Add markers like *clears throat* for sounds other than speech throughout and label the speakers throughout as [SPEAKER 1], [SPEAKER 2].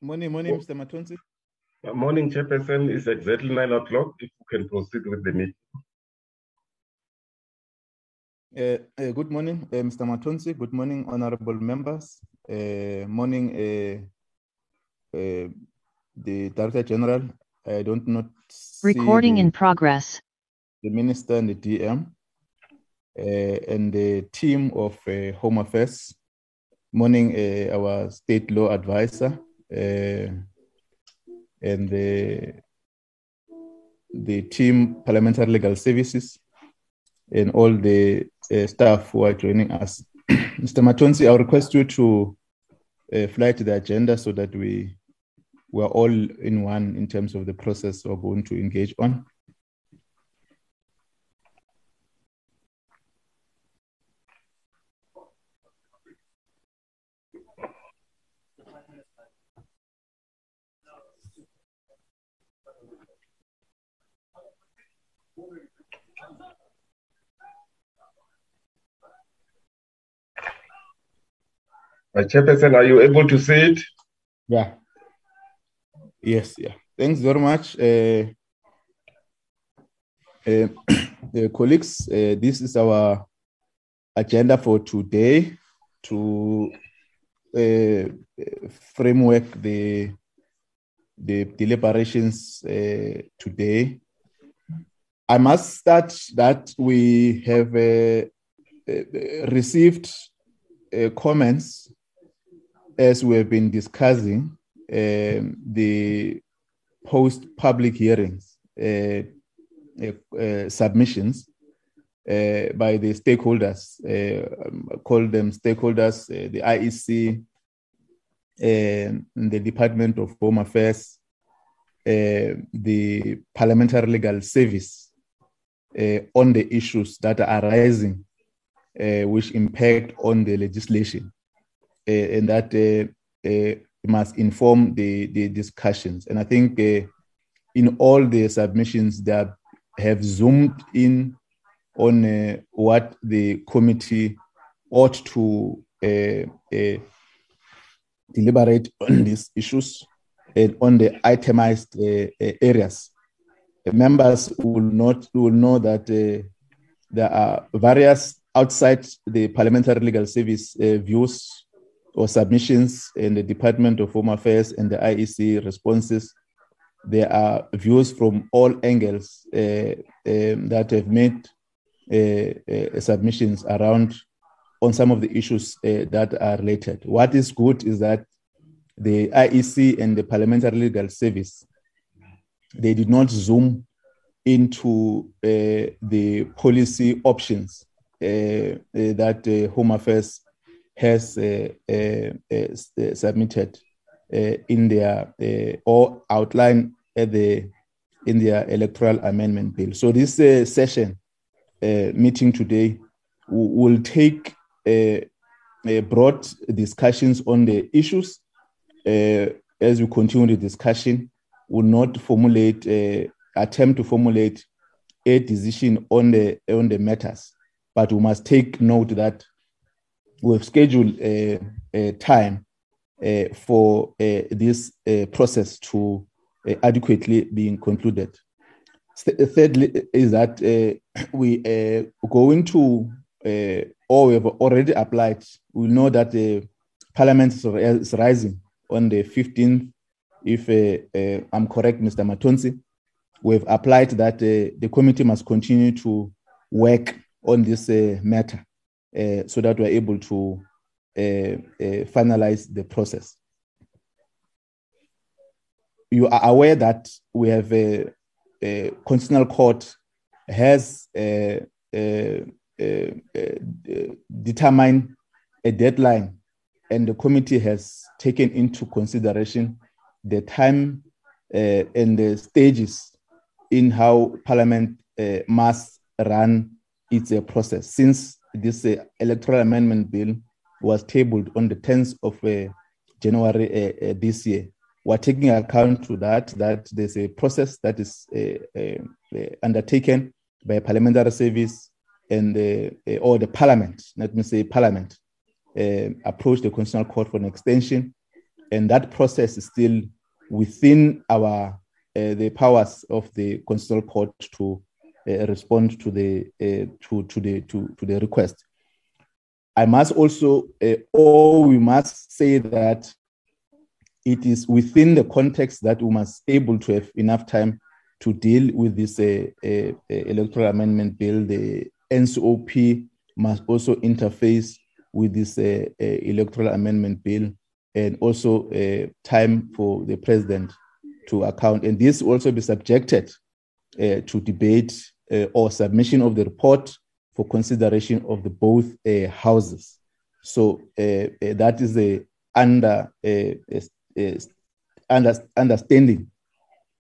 [SPEAKER 1] Morning, morning, Mr. Matonsi.
[SPEAKER 2] Morning, Chairperson. It's exactly nine o'clock. If you can proceed with the meeting.
[SPEAKER 1] Uh, uh, good morning, uh, Mr. Matonsi. Good morning, honorable members. Uh, morning, uh, uh, the Director General. I don't not see
[SPEAKER 3] Recording
[SPEAKER 1] the,
[SPEAKER 3] in progress.
[SPEAKER 1] the Minister and the DM uh, and the team of uh, Home Affairs. Morning, uh, our state law advisor and the, the team parliamentary legal services and all the uh, staff who are joining us. *clears throat* Mr. Matonsi, I'll request you to uh, fly to the agenda so that we we're all in one in terms of the process we're going to engage on.
[SPEAKER 2] Chairperson, are you able to see it?
[SPEAKER 1] Yeah. Yes, yeah. Thanks very much. Uh, uh, *coughs* uh, colleagues, uh, this is our agenda for today to uh, framework the the deliberations uh, today. I must start that we have received comments as we have been discussing um, the post public hearings uh, uh, uh, submissions uh, by the stakeholders, uh, um, call them stakeholders, uh, the IEC, um, the Department of Home Affairs, the Parliamentary Legal Service on the issues that are arising, which impact on the legislation, and that uh, uh, must inform the, the discussions. And I think in all the submissions that have zoomed in on what the committee ought to deliberate on these issues and on the itemized areas. Members will not will know that uh, there are various outside the parliamentary legal service uh, views or submissions in the Department of Home Affairs and the IEC responses. There are views from all angles uh, um, that have made uh, uh, submissions around on some of the issues uh, that are related. What is good is that the IEC and the Parliamentary Legal Service they did not zoom into uh, the policy options uh, uh, that uh, Home Affairs has uh, uh, uh, submitted in their or outlined at the in their electoral amendment bill. So this session meeting today will take broad discussions on the issues. As we continue the discussion, will not formulate uh, attempt to formulate a decision on the on the matters, but we must take note that we've scheduled a, a time uh, for uh, this uh, process to uh, adequately being concluded. Th- Thirdly, is that uh, we are going to, uh, or we have already applied. We know that the Parliament is rising on the 15th. If uh, uh, I'm correct, Mr. Matonsi, we've applied that uh, the committee must continue to work on this uh, matter uh, Eh, so that we're able to uh, uh, finalize the process. You are aware that we have a, a constitutional court has determined a deadline, and the committee has taken into consideration the time and the stages in how Parliament must run its process. Since this uh, electoral amendment bill was tabled on the 10th of uh, January uh, this year, we're taking account to that that there's a process that is undertaken by parliamentary service and the, or the parliament, let me say parliament, uh, the constitutional court for an extension. And that process is still within our uh, the powers of the constitutional court to respond to the uh, to to the to, to the request. I must also, uh, or we must say that it is within the context that we must able to have enough time to deal with this uh, uh, electoral amendment bill. The NCOP must also interface with this electoral amendment bill and also time for the president to account. And this also be subjected uh, to debate uh, or submission of the report for consideration of the both uh, houses. So that is a under, under understanding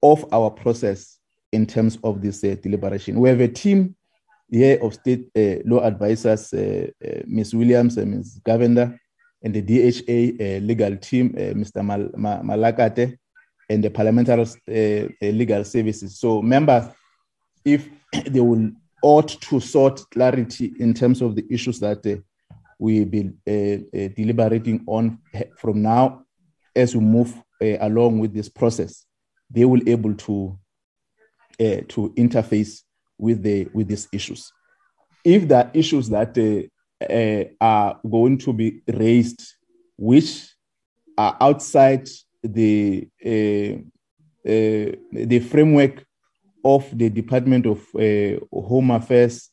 [SPEAKER 1] of our process in terms of this deliberation. We have a team here of state uh, law advisors, uh, uh, Ms. Williams and Ms. Govender, and the DHA legal team, Mr. Mal- Malakate, and the parliamentary legal services. So, members, if *clears throat* they will ought to sort clarity in terms of the issues that uh, we will be uh, uh, deliberating on from now as we move along with this process, they will able to to interface with the with these issues. If there are issues that are going to be raised, which are outside the uh, uh, the framework of the Department of uh, Home Affairs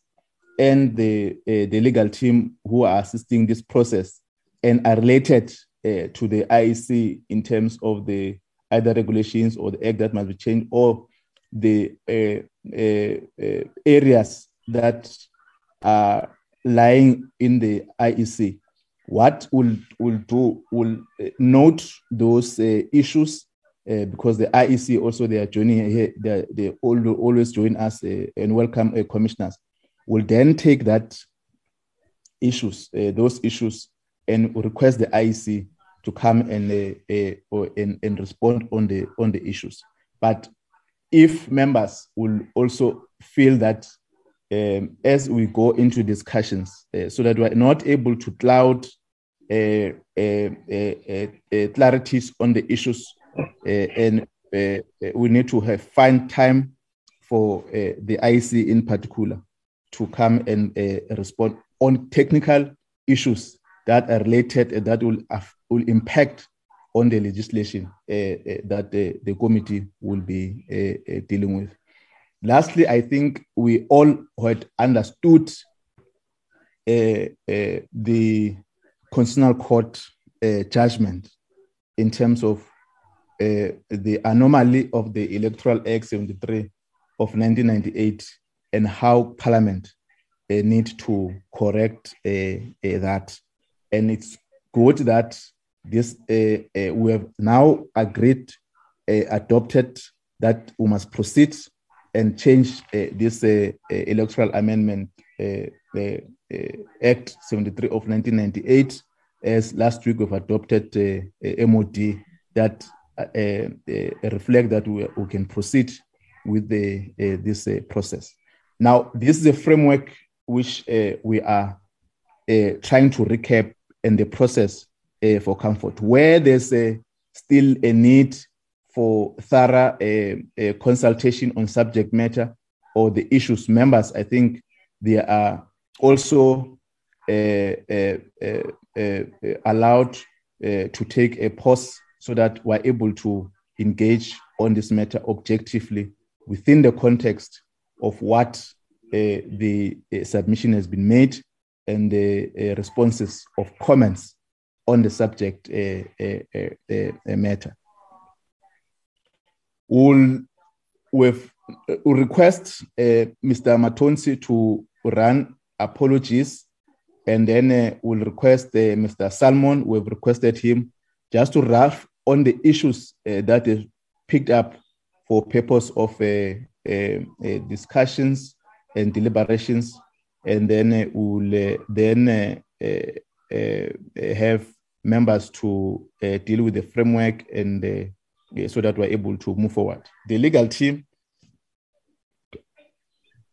[SPEAKER 1] and the uh, the legal team who are assisting this process and are related uh, to the IEC in terms of the either regulations or the act that must be changed or the uh, areas that are lying in the IEC what we'll, we'll do, we'll uh, note those uh, issues uh, because the IEC also they are joining here, they, they always join us uh, and welcome uh, commissioners. We'll then take that issues, uh, those issues, and request the IEC to come and, or, and, and respond on the on the issues. But if members will also feel that um, as we go into discussions, uh, so that we're not able to cloud uh, uh, uh, clarities on the issues, and we need to have find time for the IEC in particular to come and respond on technical issues that are related and that will, will impact on the legislation uh, uh, that the, committee will be uh, dealing with. Lastly, I think we all had understood uh, uh, the constitutional court uh, judgment in terms of Uh, the anomaly of the Electoral Act 73 of 1998 and how Parliament uh, need to correct uh, that. And it's good that this we have now agreed, adopted that we must proceed and change uh, this uh, uh, electoral amendment Act 73 of 1998, as last week we've adopted MOD that reflect that we, we, can proceed with the, this process. Now, this is a framework which we are trying to recap in the process for comfort. Where there's still a need for thorough uh, uh, consultation on subject matter or the issues. Members, I think they are also uh, uh, uh, allowed to take a pause so that we're able to engage on this matter objectively within the context of what uh, the uh, submission has been made and the uh, responses of comments on the subject matter will with will request uh, Mr. Matonsi to run apologies, and then uh, we'll request uh, Mr. Salmon. We've requested him just to rough on the issues uh, that is picked up for purpose of uh, uh, uh, discussions and deliberations, and then we'll then have members to deal with the framework and so that we're able to move forward. The legal team,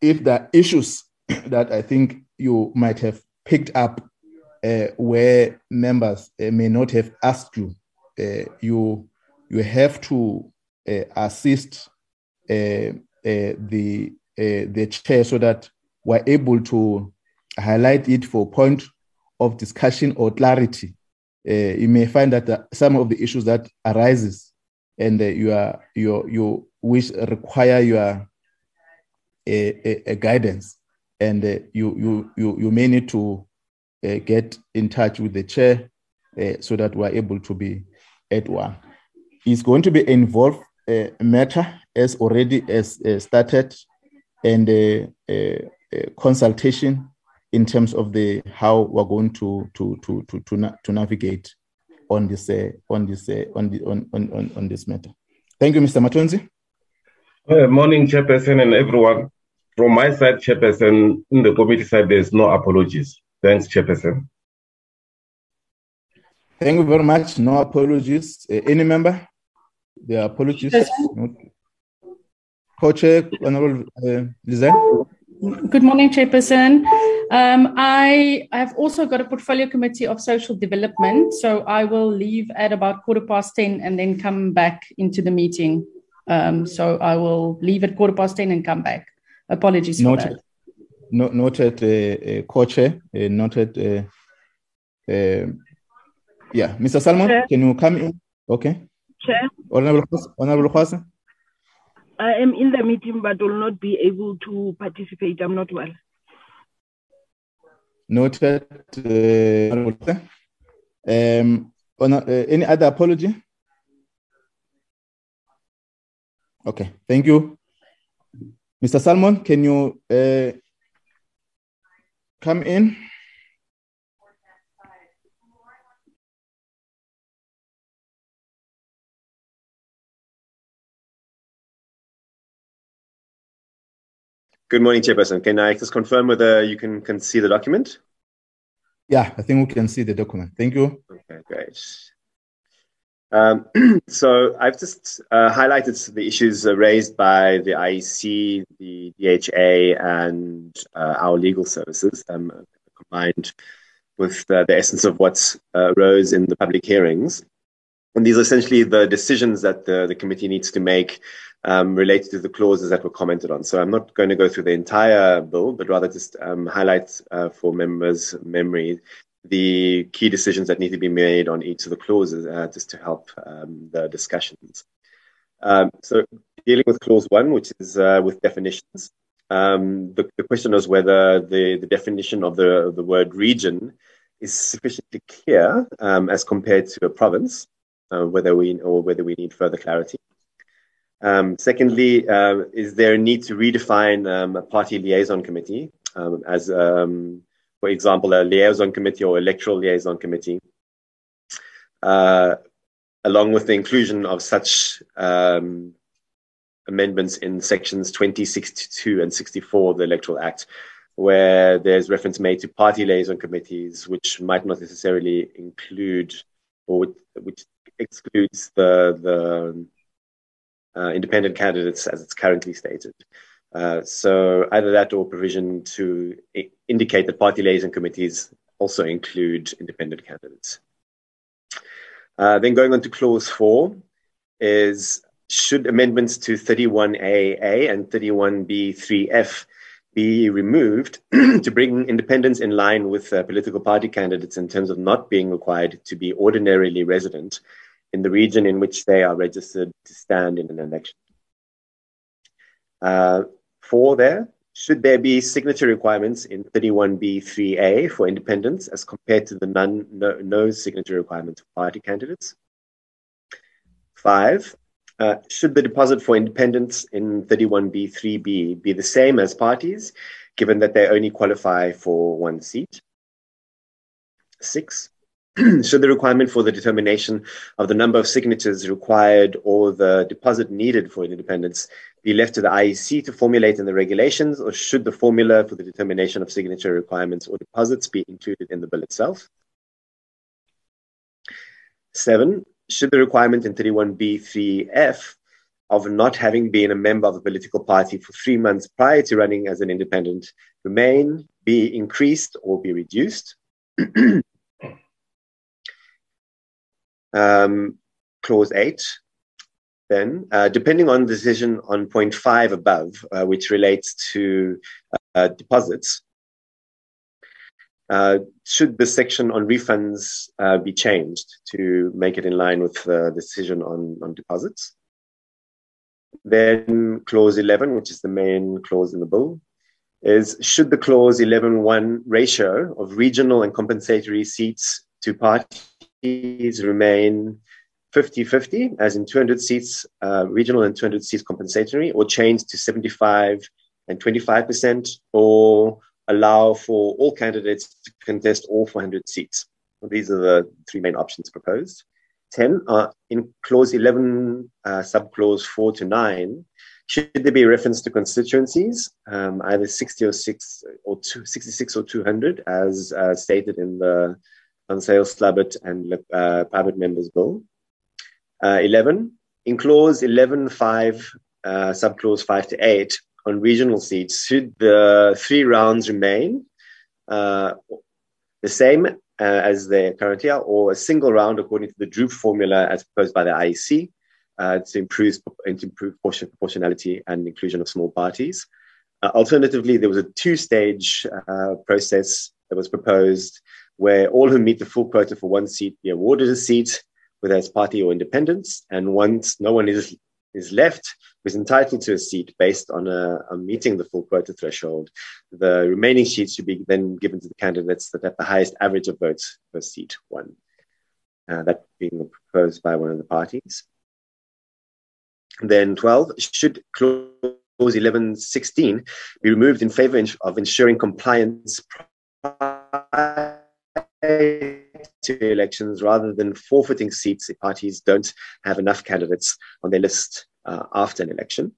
[SPEAKER 1] if there are issues *coughs* that I think you might have picked up uh, where members uh, may not have asked you, you you have to uh, assist uh, the the chair so that we're able to highlight it for point of discussion or clarity. you may find that some of the issues that arises and you are you you which require your a, a, guidance and uh, you, you, you, you may need to uh, get in touch with the chair uh, so that we're able to be at one. It's going to be involved uh, matter as already as uh, started and uh, consultation in terms of the how we're going to to to to to, na- to navigate on this uh, on this uh, on, the, on, on on this matter. Thank you, Mr. Matonsi.
[SPEAKER 2] Uh, morning, Chairperson, and everyone. From my side, Chairperson, in the committee side, there's no apologies. Thanks, Chairperson.
[SPEAKER 1] Thank you very much. No apologies. Uh, any member? The apologies. Co-chair, Honorable uh,
[SPEAKER 3] Good morning, Chairperson. Um, I have also got a portfolio committee of social development, so I will leave at about quarter past 10 and then come back into the meeting. Um, so I will leave at quarter past 10 and come back. Apologies for noted, that.
[SPEAKER 1] No, noted, uh, uh, co-chair, uh, noted. Yeah, Mr. Salmon, Chair. can you come in? Okay.
[SPEAKER 4] Chair.
[SPEAKER 1] Honorable, Honorable Khwasa.
[SPEAKER 4] I am in the meeting, but will not be able to participate. I'm not well.
[SPEAKER 1] Noted. Uh, um, on, uh, any other apology? Okay, thank you. Mr. Salmon, can you uh, come in?
[SPEAKER 5] Good morning, Chairperson. Can I just confirm whether you can, can see the document?
[SPEAKER 1] Yeah, I think we can see the document. Thank you.
[SPEAKER 5] Okay, great. Um, *clears throat* so I've just uh, highlighted the issues raised by the IEC, the DHA, and uh, our legal services, um, combined with the essence of what uh, arose in the public hearings. And these are essentially the decisions that the, the committee needs to make um, related to the clauses that were commented on. So I'm not going to go through the entire bill, but rather just um, highlight uh, for members' memory the key decisions that need to be made on each of the clauses uh, just to help um, the discussions. Um, so dealing with clause one, which is uh, with definitions, um, the, the, question was whether the, the definition of the, the word region is sufficiently clear um, as compared to a province, uh, whether we or whether we need further clarity. Um, secondly, uh, is there a need to redefine um, a party liaison committee? As for example, a liaison committee or electoral liaison committee, uh, along with the inclusion of such um, amendments in sections 20, 62, and 64 of the Electoral Act, where there's reference made to party liaison committees, which might not necessarily include or which excludes the, the uh, independent candidates as it's currently stated. Uh, so either that or provision to I- indicate that party liaison committees also include independent candidates. Uh, then going on to clause four is should amendments to 31AA and 31B3F be removed *clears throat* to bring independence in line with uh, political party candidates in terms of not being required to be ordinarily resident in the region in which they are registered to stand in an election. Uh, four there. Should there be signature requirements in 31B3A for independents as compared to the none, no, no signature requirements for party candidates? Five, uh, should the deposit for independents in 31B3B be the same as parties, given that they only qualify for one seat? Six, *clears throat* should the requirement for the determination of the number of signatures required or the deposit needed for independence be left to the IEC to formulate in the regulations, or should the formula for the determination of signature requirements or deposits be included in the bill itself? Seven, should the requirement in 31B3F of not having been a member of a political party for three months prior to running as an independent remain, be increased, or be reduced? *clears throat* um, clause 8, then, uh, depending on the decision on point 5 above, uh, which relates to uh, deposits, uh, should the section on refunds uh, be changed to make it in line with the decision on, on deposits? Then clause 11, which is the main clause in the bill, is should the clause 11.1 ratio of regional and compensatory seats to parties remain 50-50, as in 200 seats uh, regional and 200 seats compensatory, or change to 75 and 25%, or allow for all candidates to contest all 400 seats. These are the three main options proposed. 10, uh, in clause 11, uh, subclause 4 to 9, should there be reference to constituencies, um, either 60 or 6 or two, 66 or 200, as uh, stated in the Van Zyl Slabbert and uh, Private Members Bill? Uh, 11, in clause 11.5, uh, subclause 5 to 8, on regional seats, should the three rounds remain uh, the same uh, as they currently are, or a single round according to the Droop formula as proposed by the IEC uh, to improve to improve proportionality and inclusion of small parties. Uh, alternatively, there was a two-stage uh, process that was proposed where all who meet the full quota for one seat be awarded a seat, whether it's party or independence, and once no one is is left, is entitled to a seat based on, a, on meeting the full quota threshold. The remaining seats should be then given to the candidates that have the highest average of votes per seat won. Uh, that being proposed by one of the parties. Then 12, should clause 1116 be removed in favor of ensuring compliance to elections rather than forfeiting seats if parties don't have enough candidates on their list uh, after an election.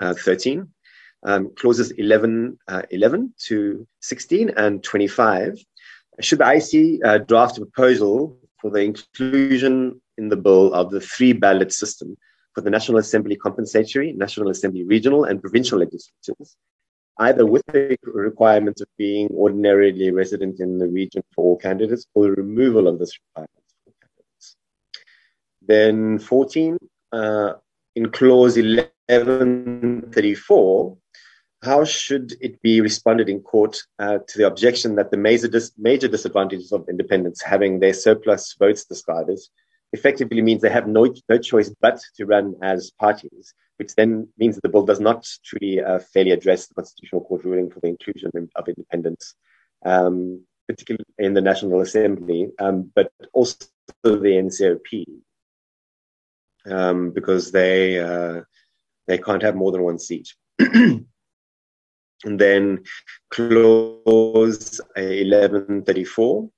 [SPEAKER 5] Uh, 13. Um, clauses 11, uh, 11 to 16 and 25. Should the IEC uh, draft a proposal for the inclusion in the bill of the three ballot system for the National Assembly compensatory, National Assembly regional, and provincial legislatures, either with the requirement of being ordinarily resident in the region for all candidates or the removal of this requirement for candidates. Then 14, uh, in clause 1134, how should it be responded in court uh, to the objection that the major, dis- major disadvantages of independents having their surplus votes discarded effectively means they have no, no choice but to run as parties, which then means that the bill does not truly uh, fairly address the Constitutional Court ruling for the inclusion of independents, um, particularly in the National Assembly, um, but also the NCOP, um, because they uh, they can't have more than one seat. *clears throat* and then clause 1134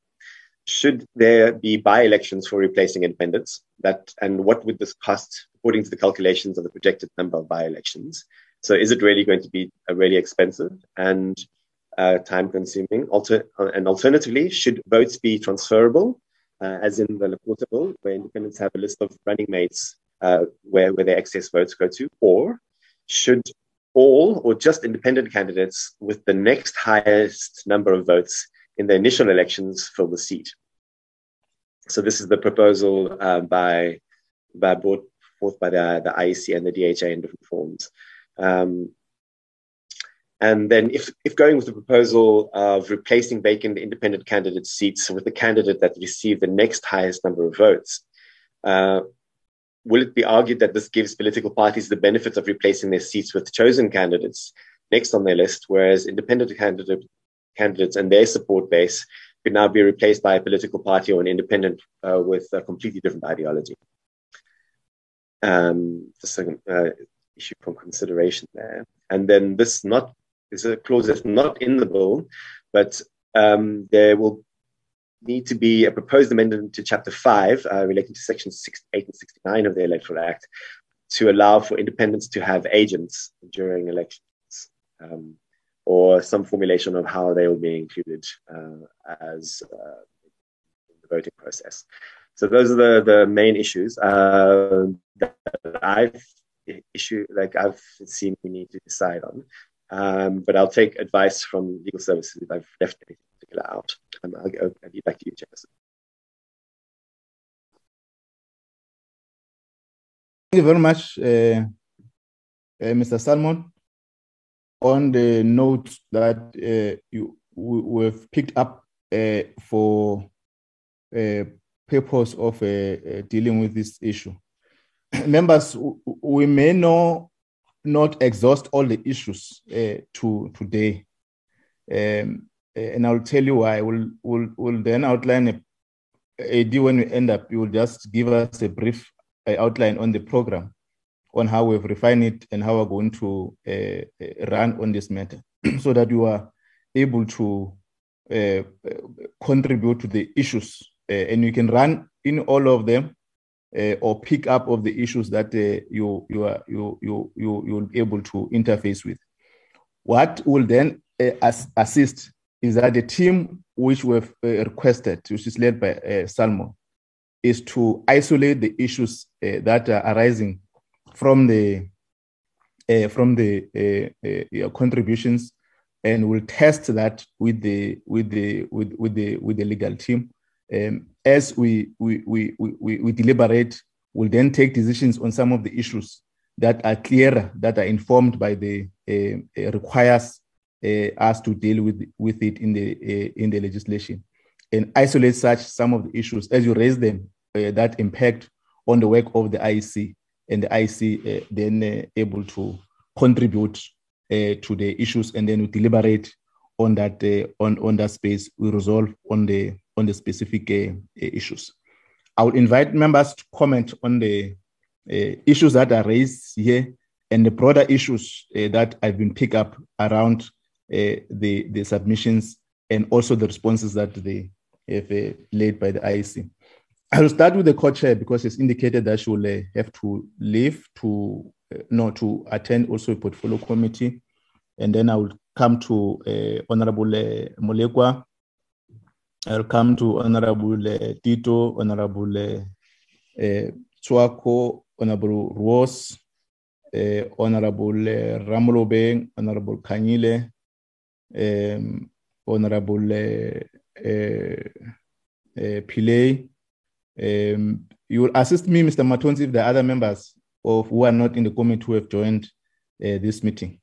[SPEAKER 5] should there be by-elections for replacing independents? That and what would this cost according to the calculations of the projected number of by-elections? So is it really going to be really expensive and uh, time-consuming? Alter- uh, and alternatively, should votes be transferable, uh, as in the Lekota bill, where independents have a list of running mates uh, where, where their excess votes go to, or should all or just independent candidates with the next highest number of votes in the initial elections fill the seat. So this is the proposal uh, by, by brought forth by the, the IEC and the DHA in different forms. Um, and then if, if going with the proposal of replacing vacant independent candidate seats with the candidate that received the next highest number of votes, uh, will it be argued that this gives political parties the benefit of replacing their seats with chosen candidates next on their list, whereas independent candidate, candidates and their support base could now be replaced by a political party or an independent uh, with a completely different ideology. Um, the second uh, issue for consideration there. And then this not is a clause that's not in the bill, but um, there will need to be a proposed amendment to Chapter 5 uh, relating to Sections 68 and 69 of the Electoral Act to allow for independents to have agents during elections. Um, or some formulation of how they will be included uh, as uh, in the voting process. So those are the, the main issues uh, that I've issue like I've seen we need to decide on. Um, but I'll take advice from legal services if I've left anything particular out. Um, I'll, I'll, I'll back to you, Jefferson.
[SPEAKER 1] Thank you very much, uh, uh, Mr. Salmon, on the note that uh, you we, have picked up uh, for uh, purpose of dealing with this issue. *clears throat* Members, we may know not exhaust all the issues to today. Um, and I'll tell you why. We'll, we'll, we'll then outline a AD when we end up, you will just give us a brief outline on the program on how we've refined it and how we're going to uh, uh run on this matter *clears throat* so that you are able to uh, contribute to the issues uh, and you can run in all of them uh, or pick up of the issues that uh, you you are you you you you'll be able to interface with. What will then as, assist is that the team which we've requested which is led by uh, Salmo is to isolate the issues that are arising from the uh, from the uh, contributions, and we'll test that with the with the with, with the with the legal team. Um, as we we, we we we deliberate, we'll then take decisions on some of the issues that are clearer, that are informed by the requires us to deal with with it in the in the legislation, and isolate such some of the issues as you raise them that impact on the work of the IEC and the IEC uh, then uh, able to contribute uh, to the issues, and then we deliberate on that eh, on on that space. We resolve on the on the specific issues. I will invite members to comment on the issues that are raised here and the broader issues that I've been picked up around the the submissions and also the responses that they have laid by the IEC. I'll start with the co-chair because it's indicated that she will uh, have to leave to uh, no to attend also a portfolio committee, and then I will come to uh, Honorable uh, Molekwa. I'll come to Honorable uh, Tito, Honorable uh, uh, Chwako, Honorable Roos, uh, Honorable uh, Honorable Kanyile, um, Honorable uh, uh, uh, um, you will assist me, Mr. Matonsi, if the other members of who are not in the committee who have joined uh, this meeting.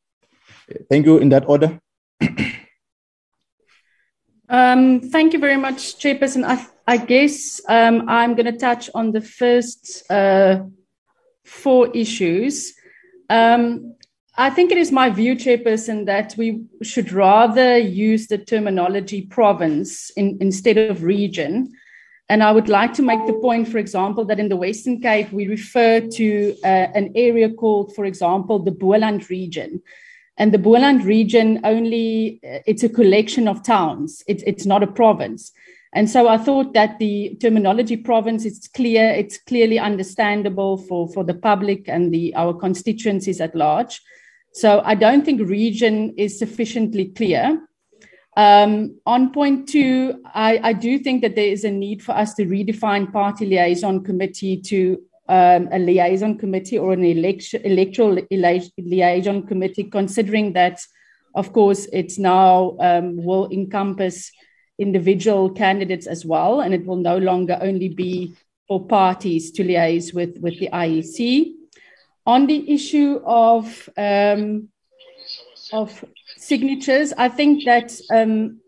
[SPEAKER 1] Uh, thank you in that order. *coughs*
[SPEAKER 3] um, thank you very much, Chairperson. I, I guess um, I'm going to touch on the first uh, four issues. Um, I think it is my view, Chairperson, that we should rather use the terminology province in, instead of region and I would like to make the point, for example, that in the Western Cape, we refer to uh, an area called, for example, the Boland region. And the Boland region only, uh, it's a collection of towns, it's, it's not a province. And so I thought that the terminology province is clear, it's clearly understandable for, for the public and the, our constituencies at large. So I don't think region is sufficiently clear. Um, on point two, I, I, do think that there is a need for us to redefine party liaison committee to um, a liaison committee or an election, electoral liaison committee, considering that, of course, it's now um, will encompass individual candidates as well, and it will no longer only be for parties to liaise with, with the IEC. On the issue of um, of signatures. I think that um,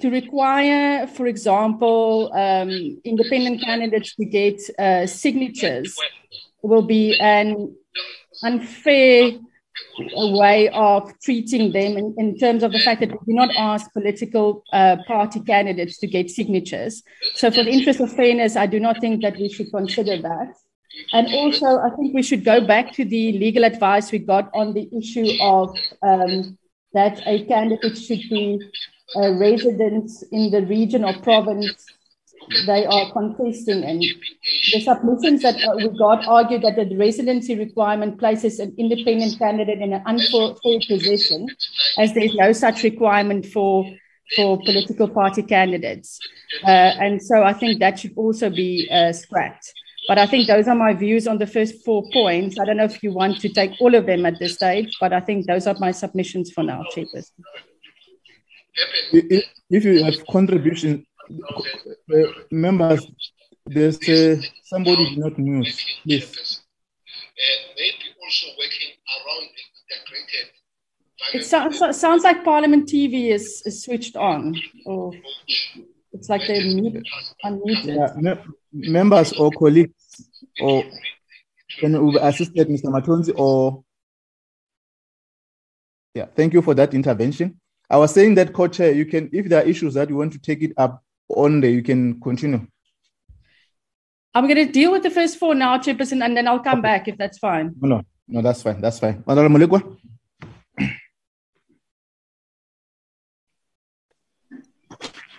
[SPEAKER 3] to require, for example, um, independent candidates to get uh, signatures will be an unfair way of treating them in, in, terms of the fact that we do not ask political uh, party candidates to get signatures. So, for the interest of fairness, I do not think that we should consider that. And also, I think we should go back to the legal advice we got on the issue of um, that a candidate should be a resident in the region or province they are contesting. And the submissions that uh, we got argue that the residency requirement places an independent candidate in an unfair position, as there is no such requirement for for political party candidates. Uh, and so I think that should also be uh, scrapped. But I think those are my views on the first four points. I don't know if you want to take all of them at this stage, but I think those are my submissions for now, Chairperson.
[SPEAKER 1] If you have contribution, uh, members, there's uh, somebody not news, please.
[SPEAKER 6] and maybe also working around.
[SPEAKER 3] It so, sounds like Parliament TV is, is switched on, or it's like they're muted, unmuted.
[SPEAKER 1] Yeah, members or colleagues, or can we assisted Mr. Matonsi, or yeah, thank you for that intervention. I was saying that, co-chair, you can, if there are issues that you want to take it up on there, you can continue.
[SPEAKER 3] I'm going to deal with the first four now, Chairperson, and then I'll come okay. back if that's fine.
[SPEAKER 1] No, no, no, that's fine. That's fine. Honorable.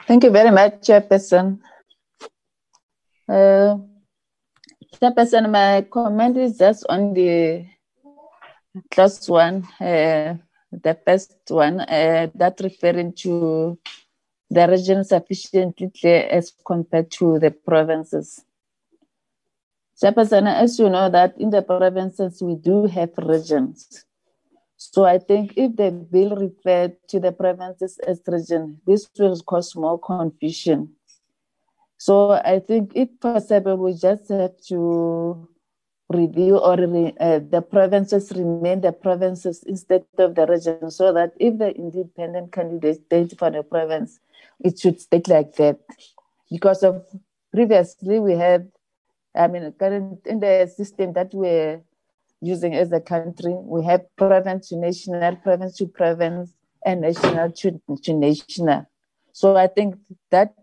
[SPEAKER 7] Thank you very much, Chairperson. Uh, Chairperson, my comment is just on the class one, uh, the first one, uh, that referring to the region sufficiently clear as compared to the provinces. Chairperson, as you know that in the provinces we do have regions. So I think if the bill referred to the provinces as region, this will cause more confusion. So I think if possible, we just have to review or uh, the provinces remain the provinces instead of the region so that if the independent candidate for the province, it should stay like that. Because of previously we had I mean, current in the system that we're using as a country, we have province to national, province to province, and national to, to national. So I think that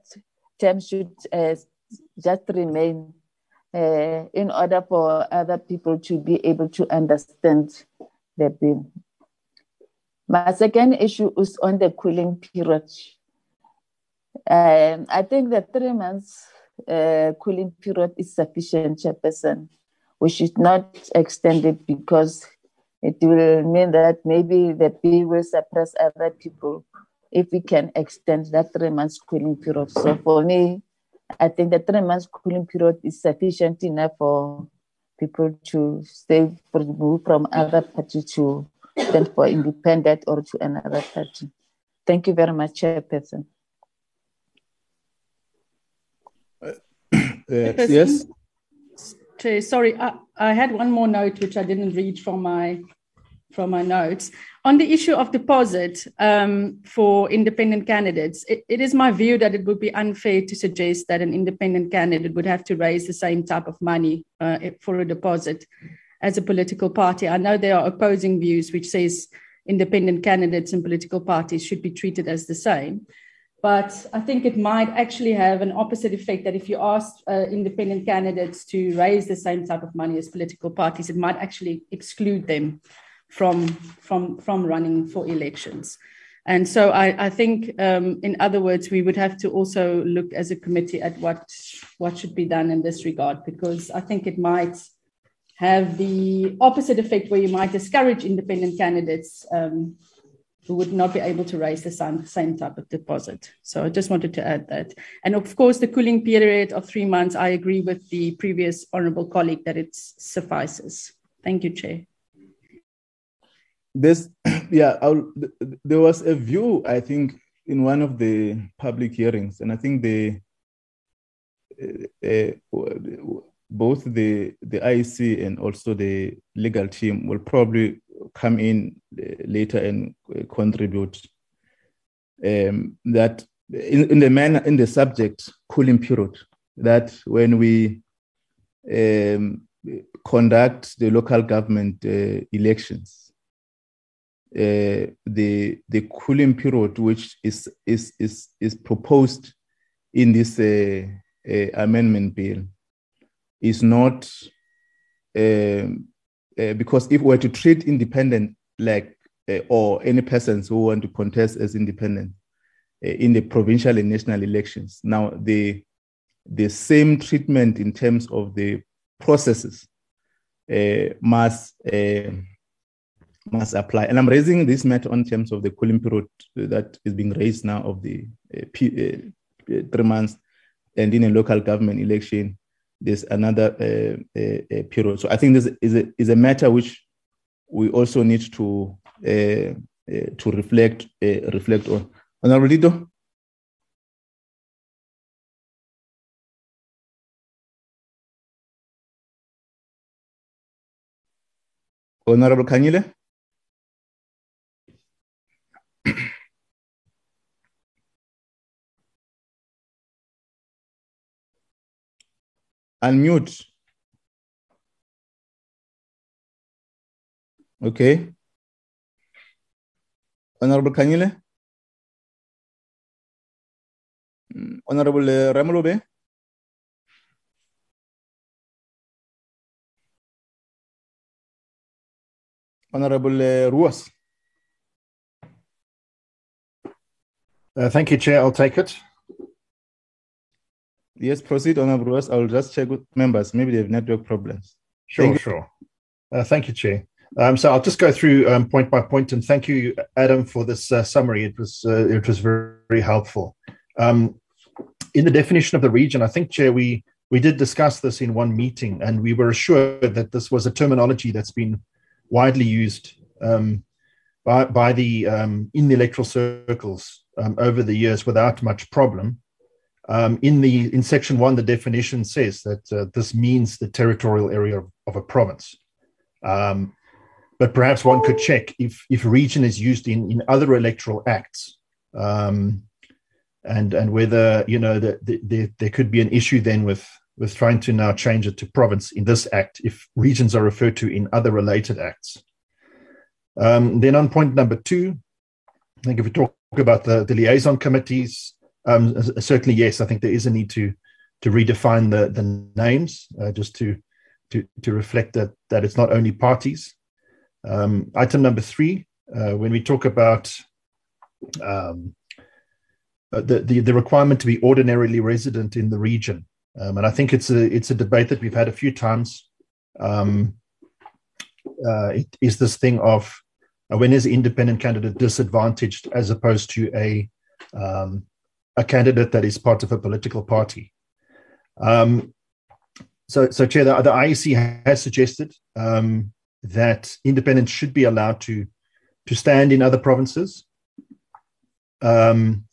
[SPEAKER 7] term should uh, just remain uh, in order for other people to be able to understand the bill. My second issue is on the cooling period. Um, I think the three months uh, cooling period is sufficient, Chairperson. We should not extend it because it will mean that maybe the bill will suppress other people if we can extend that three months cooling period. So for me, I think the three months cooling period is sufficient enough for people to stay removed from other party to stand for independent or to another party. Thank you very much, Chairperson.
[SPEAKER 1] Uh, *coughs* yes.
[SPEAKER 3] Sorry, I, I had one more note which I didn't read from my from my notes on the issue of deposit um, for independent candidates. It, it is my view that it would be unfair to suggest that an independent candidate would have to raise the same type of money uh, for a deposit as a political party. I know there are opposing views which says independent candidates and political parties should be treated as the same. But I think it might actually have an opposite effect that if you ask uh, independent candidates to raise the same type of money as political parties, it might actually exclude them from, from, from running for elections. And so I, I think, um, in other words, we would have to also look as a committee at what, what should be done in this regard, because I think it might have the opposite effect where you might discourage independent candidates um, who would not be able to raise the same, same type of deposit. So I just wanted to add that. And of course, the cooling period of three months, I agree with the previous honorable colleague that it suffices. Thank you, Chair.
[SPEAKER 1] This, *clears throat* yeah, I'll, there was a view, I think, in one of the public hearings, and I think the uh, both the the IEC and also the legal team will probably come in uh, later and contribute um, that in, in the manner in the subject cooling period that when we um, conduct the local government uh, elections uh, the the cooling period which is is is is proposed in this uh, uh, amendment bill is not um, uh, because if we were to treat independent like or any persons who want to contest as independent uh, in the provincial and national elections, now the the same treatment in terms of the processes uh, must uh, must apply. And I'm raising this matter on terms of the cooling period that is being raised now of the P, three months, and in a local government election there's another uh, uh, uh, period. So I think this is a, is a matter which we also need to uh, uh to reflect uh, reflect on. Honorable Lito? Honorable Kanyile. *coughs* Unmute. Okay. Honorable Kanyile. Honorable uh, Ramolobe. Honorable uh, Roos.
[SPEAKER 8] Uh, thank you, Chair. I'll take it.
[SPEAKER 1] Yes, proceed, Honorable Roos. I will just check with members. Maybe they have network problems.
[SPEAKER 8] Sure,
[SPEAKER 1] Thank
[SPEAKER 8] sure. Uh, thank you, Chair. Um, so I'll just go through um, point by point, and thank you, Adam, for this uh, summary. It was uh, it was very, very helpful. Um, in the definition of the region, I think, Chair, we we did discuss this in one meeting, and we were assured that this was a terminology that's been widely used um, by by the um, in the electoral circles um, over the years without much problem. In the in section one, the definition says that uh, this means the territorial area of, of a province. Um, but perhaps one could check if if region is used in in other electoral acts, um, and and whether you know that the, the, there could be an issue then with with trying to now change it to province in this act if regions are referred to in other related acts. Um, then on point number two, I think if we talk about the, the liaison committees, um, certainly yes, I think there is a need to to redefine the the names uh, just to to to reflect that that it's not only parties. Um, item number three, uh, when we talk about um, uh, the, the the requirement to be ordinarily resident in the region, um, and I think it's a it's a debate that we've had a few times. Um, uh, it is this thing of uh, when is independent candidate disadvantaged as opposed to a um, a candidate that is part of a political party. Um, so, so Chair, the, the IEC has suggested um, that independents should be allowed to to stand in other provinces. Um,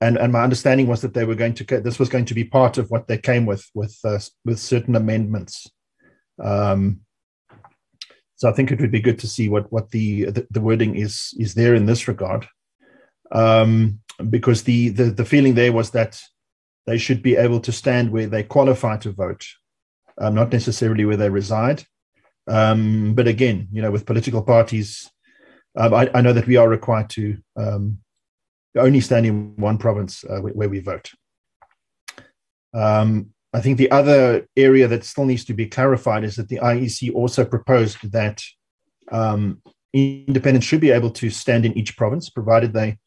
[SPEAKER 8] and and my understanding was that they were going to this was going to be part of what they came with with uh, with certain amendments. Um, so I think it would be good to see what what the the, the wording is is there in this regard, um, because the, the the feeling there was that they should be able to stand where they qualify to vote, um, not necessarily where they reside. Um, but again, you know, with political parties, um, I, I, know that we are required to um, only stand in one province uh, where, where, we vote. Um, I think the other area that still needs to be clarified is that the IEC also proposed that um, independents should be able to stand in each province, provided they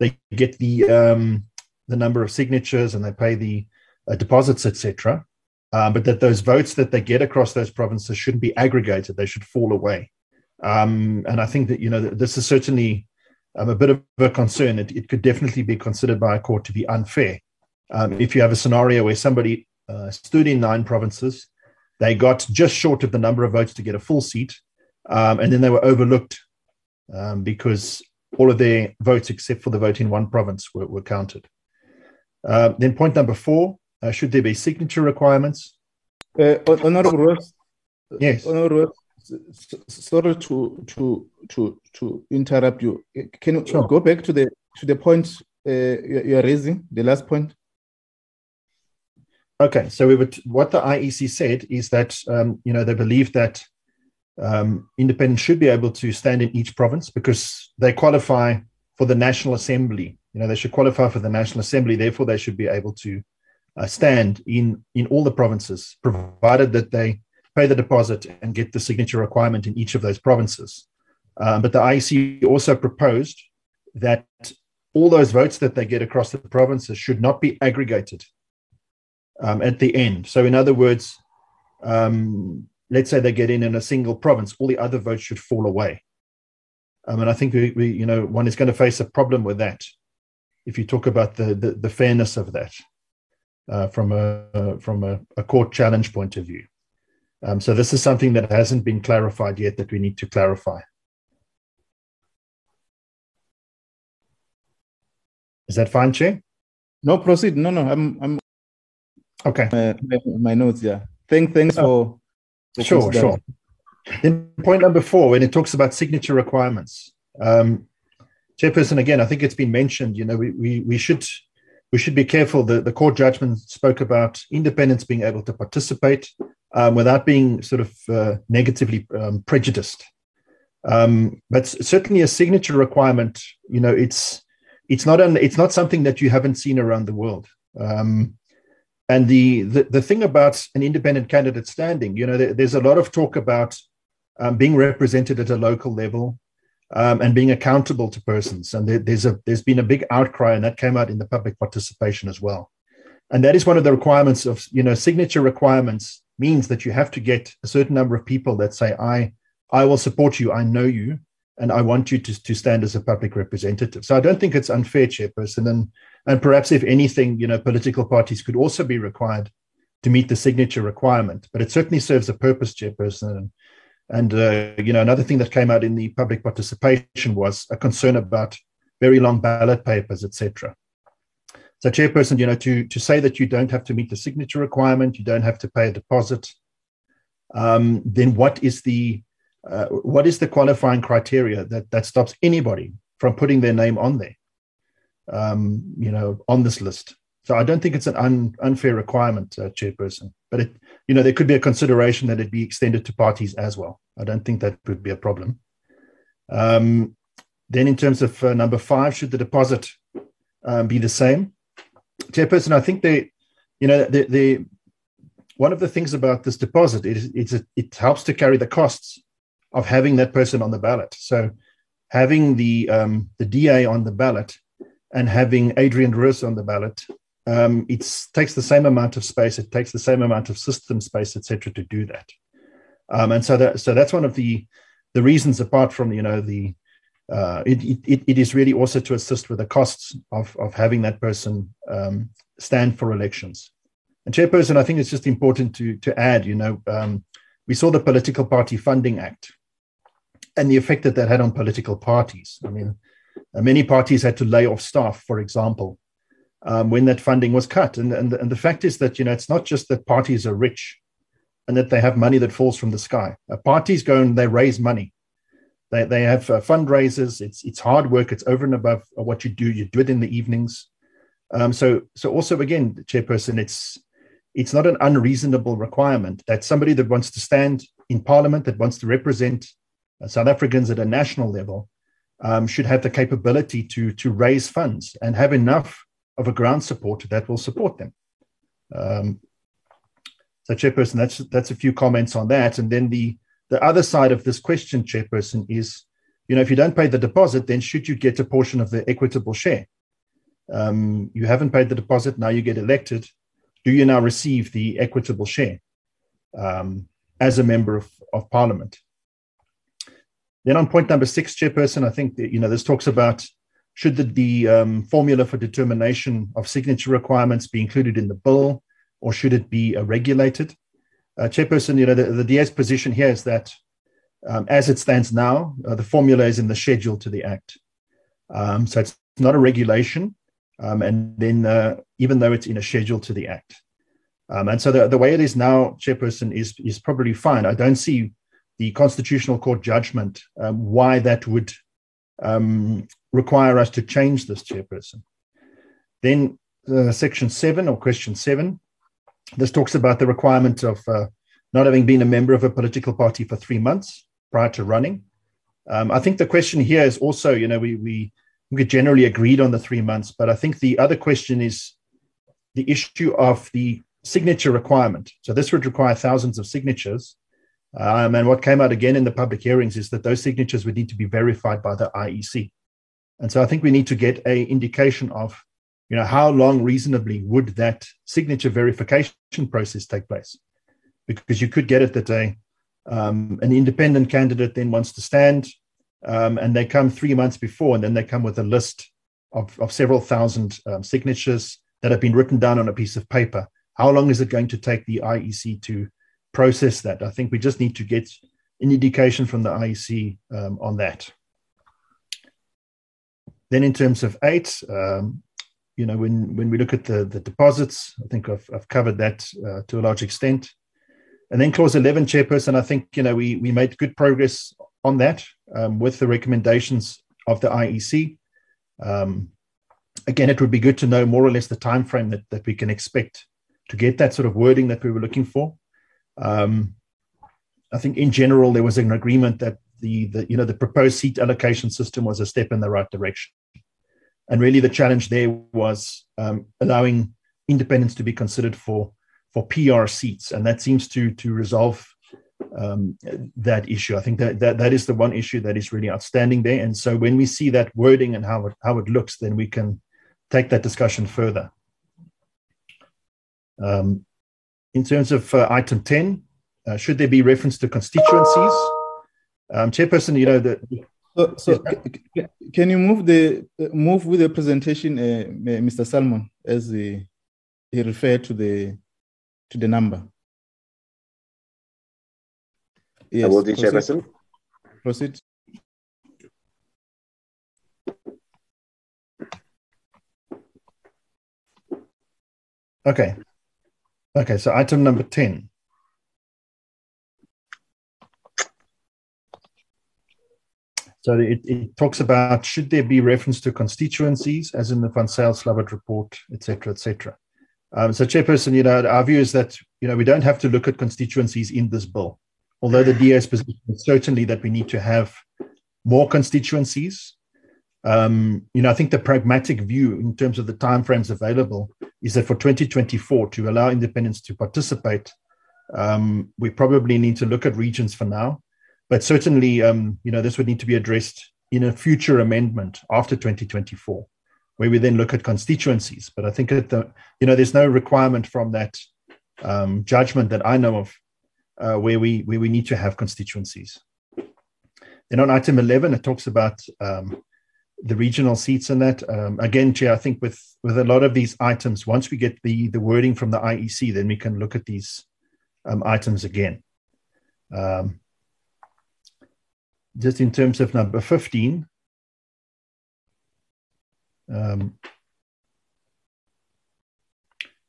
[SPEAKER 8] they get the um, the number of signatures and they pay the uh, deposits, etc. Uh, but that those votes that they get across those provinces shouldn't be aggregated; they should fall away. Um, and I think that you know this is certainly um, a bit of a concern. It, it, could definitely be considered by a court to be unfair. Um, if you have a scenario where somebody uh, stood in nine provinces, they got just short of the number of votes to get a full seat, um, and then they were overlooked um, because all of their votes, except for the vote in one province, were, were counted. Uh, then point number four, should there be signature requirements?
[SPEAKER 1] Uh, Honorable Ross.
[SPEAKER 8] Yes.
[SPEAKER 1] Honorable Ross, sorry to to to to interrupt you. Can you sure. go back to the to the point uh, you are raising, the last point?
[SPEAKER 8] Okay, so we would what the IEC said is that um, you know they believe that um, independents should be able to stand in each province because they qualify for the National Assembly. You know they should qualify for the National Assembly, therefore they should be able to uh, stand in in all the provinces, provided that they pay the deposit and get the signature requirement in each of those provinces. Um, but the IEC also proposed that all those votes that they get across the provinces should not be aggregated um, at the end. So, in other words, um, let's say they get in in a single province, all the other votes should fall away. Um, and I think we, we, you know, one is going to face a problem with that if you talk about the the, the fairness of that uh, from a uh, from a, a, court challenge point of view. Um, so this is something that hasn't been clarified yet that we need to clarify. Is that fine, Chair?
[SPEAKER 1] No, proceed. No, no, I'm I'm
[SPEAKER 8] okay.
[SPEAKER 1] My, my, notes, yeah. Thank thanks oh. for,
[SPEAKER 8] for sure, sure. then point number four, when it talks about signature requirements, um, Chairperson, again, I think it's been mentioned. You know, we we, we should we should be careful. The the court judgment spoke about independents being able to participate um, without being sort of uh, negatively um, prejudiced. Um, but certainly, a signature requirement. You know, it's it's not an, it's not something that you haven't seen around the world. Um, and the, the, the thing about an independent candidate standing, you know, there, there's a lot of talk about um, being represented at a local level um, and being accountable to persons. And there, there's a there's been a big outcry, and that came out in the public participation as well. And that is one of the requirements of you know signature requirements means that you have to get a certain number of people that say I I will support you, I know you, and I want you to to stand as a public representative. So I don't think it's unfair, Chairperson, and and perhaps if anything, you know, political parties could also be required to meet the signature requirement. But it certainly serves a purpose, Chairperson. And and uh, you know, another thing that came out in the public participation was a concern about very long ballot papers, etc. So, chairperson, you know, to to say that you don't have to meet the signature requirement, you don't have to pay a deposit, um, then what is the uh, what is the qualifying criteria that that stops anybody from putting their name on there? Um, you know, on this list. So I don't think it's an un, unfair requirement, uh, chairperson. But it, you know, there could be a consideration that it be extended to parties as well. I don't think that would be a problem. Um, then, in terms of uh, number five, should the deposit um, be the same? Chairperson, I think they, you know, the, the one of the things about this deposit is it's a, it helps to carry the costs of having that person on the ballot. So, having the um, the DA on the ballot and having Adrian Roos on the ballot um, it takes the same amount of space, it takes the same amount of system space, etc., to do that. Um, and so that so that's one of the the reasons, apart from you know the uh, it, it, it is really also to assist with the costs of, of having that person um, stand for elections. And chairperson, I think it's just important to to add, you know, um, we saw the Political Party Funding Act and the effect that that had on political parties. I mean, many parties had to lay off staff, for example, um, when that funding was cut. And, and, and the fact is that, you know, it's not just that parties are rich and that they have money that falls from the sky. Uh, parties go and they raise money. They, they have uh, fundraisers. It's, it's hard work. It's over and above what you do. You do it in the evenings. Um, so, so also again, chairperson, it's, it's not an unreasonable requirement that somebody that wants to stand in parliament, that wants to represent uh, South Africans at a national level, um, should have the capability to, to raise funds and have enough of a ground support that will support them. Um, so, Chairperson, that's that's a few comments on that. And then the the other side of this question, Chairperson, is you know if you don't pay the deposit, then should you get a portion of the equitable share? Um, you haven't paid the deposit, now you get elected. Do you now receive the equitable share um, as a member of, of Parliament? Then on point number six, Chairperson, I think that, you know this talks about should the, the um, formula for determination of signature requirements be included in the bill, or should it be uh, regulated? Uh, Chairperson, you know, the, the DA's position here is that um, as it stands now, uh, the formula is in the schedule to the Act. Um, so it's not a regulation. Um, and then, uh, even though it's in a schedule to the Act. Um, and so the, the way it is now, Chairperson, is, is probably fine. I don't see the Constitutional Court judgment um, why that would um, require us to change this chairperson. Then uh, section seven or question seven, this talks about the requirement of uh, not having been a member of a political party for three months prior to running. Um, I think the question here is also, you know, we, we we generally agreed on the three months, but I think the other question is the issue of the signature requirement. So this would require thousands of signatures. Um, and what came out again in the public hearings is that those signatures would need to be verified by the IEC. And so I think we need to get a indication of, you know, how long reasonably would that signature verification process take place? Because you could get it that a um, an independent candidate then wants to stand, um, and they come three months before, and then they come with a list of, of several thousand um, signatures that have been written down on a piece of paper. How long is it going to take the IEC to process that? I think we just need to get an indication from the IEC um, on that. Then in terms of eight, um, you know, when, when we look at the, the deposits, I think I've, I've covered that uh, to a large extent. And then clause 11, Chairperson, I think, you know, we, we made good progress on that um, with the recommendations of the IEC. Um, again, it would be good to know more or less the time frame that, that we can expect to get that sort of wording that we were looking for. Um, I think in general there was an agreement that the, the you know the proposed seat allocation system was a step in the right direction, and really the challenge there was um, allowing independents to be considered for for PR seats, and that seems to to resolve um, that issue. I think that, that that is the one issue that is really outstanding there. And so when we see that wording and how it how it looks, then we can take that discussion further. Um, in terms of uh, item 10, uh, should there be reference to constituencies? Um, Chairperson, you know that.
[SPEAKER 1] So, so can you move the move with the presentation, uh, Mr. Salmon, as the, he referred to the to the number?
[SPEAKER 5] Yes, I will do, Chairperson.
[SPEAKER 1] Proceed.
[SPEAKER 8] Okay. Okay, so item number 10. So it, it talks about should there be reference to constituencies, as in the Van Zyl report, etc., etc. Um, so, Chairperson, you know, our view is that you know we don't have to look at constituencies in this bill, although the DA's position is certainly that we need to have more constituencies. Um, you know, I think the pragmatic view in terms of the timeframes available is that for 2024 to allow independents to participate, um, we probably need to look at regions for now but certainly, um, you know, this would need to be addressed in a future amendment after 2024, where we then look at constituencies. But I think the, you know, there's no requirement from that um, judgment that I know of uh, where we where we need to have constituencies. Then on item 11, it talks about um, the regional seats and that. Um, again, Chair, I think with with a lot of these items, once we get the the wording from the IEC, then we can look at these um, items again. Um, just in terms of number 15, um,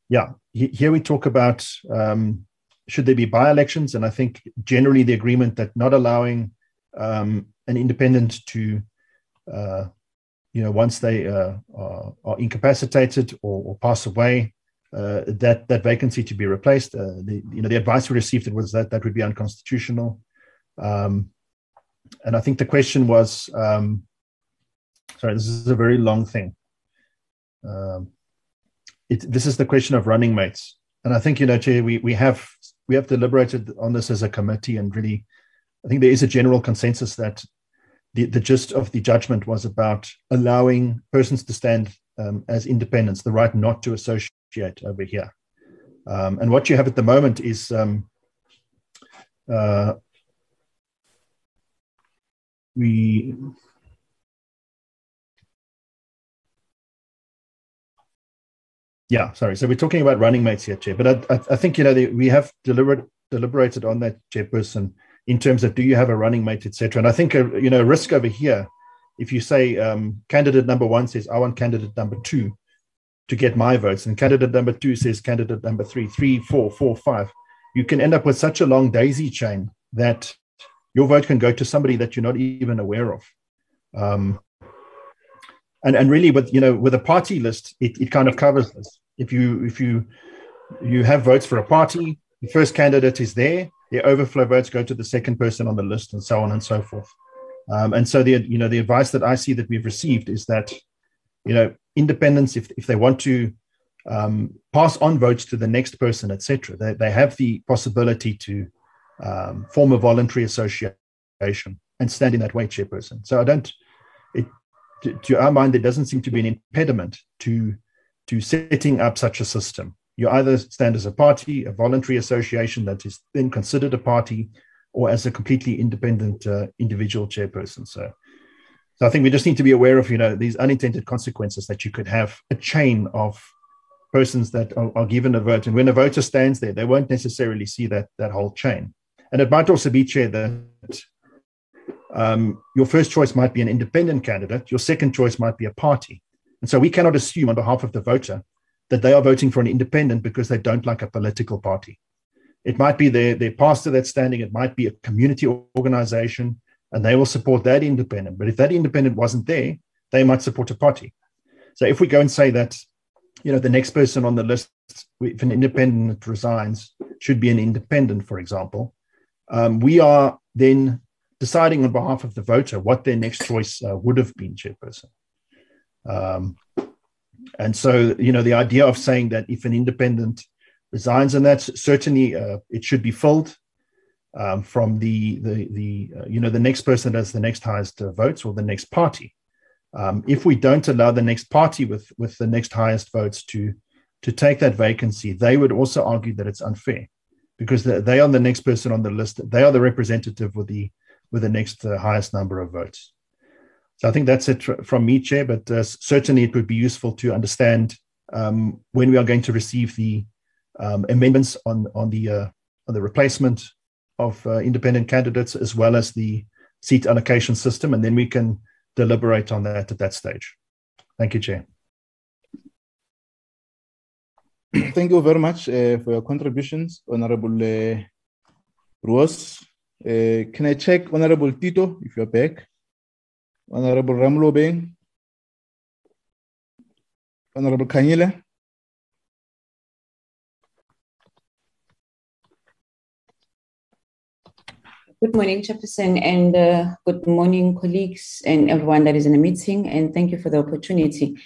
[SPEAKER 8] yeah, here we talk about um, should there be by elections, and I think generally the agreement that not allowing um, an independent to, uh, you know, once they uh, are, are, incapacitated or, or pass away, uh, that that vacancy to be replaced. Uh, the you know the advice we received was that that would be unconstitutional. Um, and I think the question was, um, sorry, this is a very long thing. Um, it, this is the question of running mates, and I think you know, Chair, we we have we have deliberated on this as a committee, and really, I think there is a general consensus that the the gist of the judgment was about allowing persons to stand um, as independents, the right not to associate over here. Um, and what you have at the moment is um, uh, we yeah sorry. So we're talking about running mates here chair but i, I, think you know the, we have deliberate, deliberated on that chairperson in terms of do you have a running mate etc and i think a, you know risk over here if you say um, candidate number one says i want candidate number two to get my votes and candidate number two says candidate number three three four four five you can end up with such a long daisy chain that your vote can go to somebody that you're not even aware of. Um, and and really, with you know, with a party list, it, it kind of covers this. If you if you you have votes for a party, the first candidate is there. The overflow votes go to the second person on the list, and so on and so forth. Um, and so the you know the advice that I see that we've received is that you know independents, if if they want to um, pass on votes to the next person, etc., they, they have the possibility to um, form a voluntary association and stand in that way, chairperson. So I don't, it, to, to, our mind, there doesn't seem to be an impediment to, to setting up such a system. You either stand as a party, a voluntary association that is then considered a party, or as a completely independent uh, individual chairperson. So, so I think we just need to be aware of, you know, these unintended consequences that you could have a chain of persons that are, are, given a vote. And when a voter stands there, they won't necessarily see that that whole chain. And it might also be, Chair, that um, your first choice might be an independent candidate, your second choice might be a party. And so we cannot assume on behalf of the voter that they are voting for an independent because they don't like a political party. It might be their, their pastor that's standing, it might be a community organization, and they will support that independent. But if that independent wasn't there, they might support a party. So if we go and say that, you know, the next person on the list, if an independent resigns, should be an independent, for example, um, we are then deciding on behalf of the voter what their next choice uh, would have been, chairperson. Um, and so, you know, the idea of saying that if an independent resigns, and that's certainly uh, it should be filled um, from the the the uh, you know the next person that has the next highest uh, votes or the next party. Um, if we don't allow the next party with with the next highest votes to to take that vacancy, they would also argue that it's unfair because they are the next person on the list. They are the representative with the with the next uh, highest number of votes. So I think that's it from me, Chair. But uh, certainly it would be useful to understand um, when we are going to receive the um, amendments on on the uh, on the replacement of uh, independent candidates as well as the seat allocation system, and then we can deliberate on that at that stage. Thank you, Chair. *clears throat*
[SPEAKER 1] Thank you very much uh, for your contributions, Honorable uh, Roos. Uh, can I check Honorable Tito if you're back? Honorable Ramlo Honorable Kanyile.
[SPEAKER 9] Good morning, Chairperson, and uh, good morning, colleagues, and everyone that is in the meeting. And thank you for the opportunity.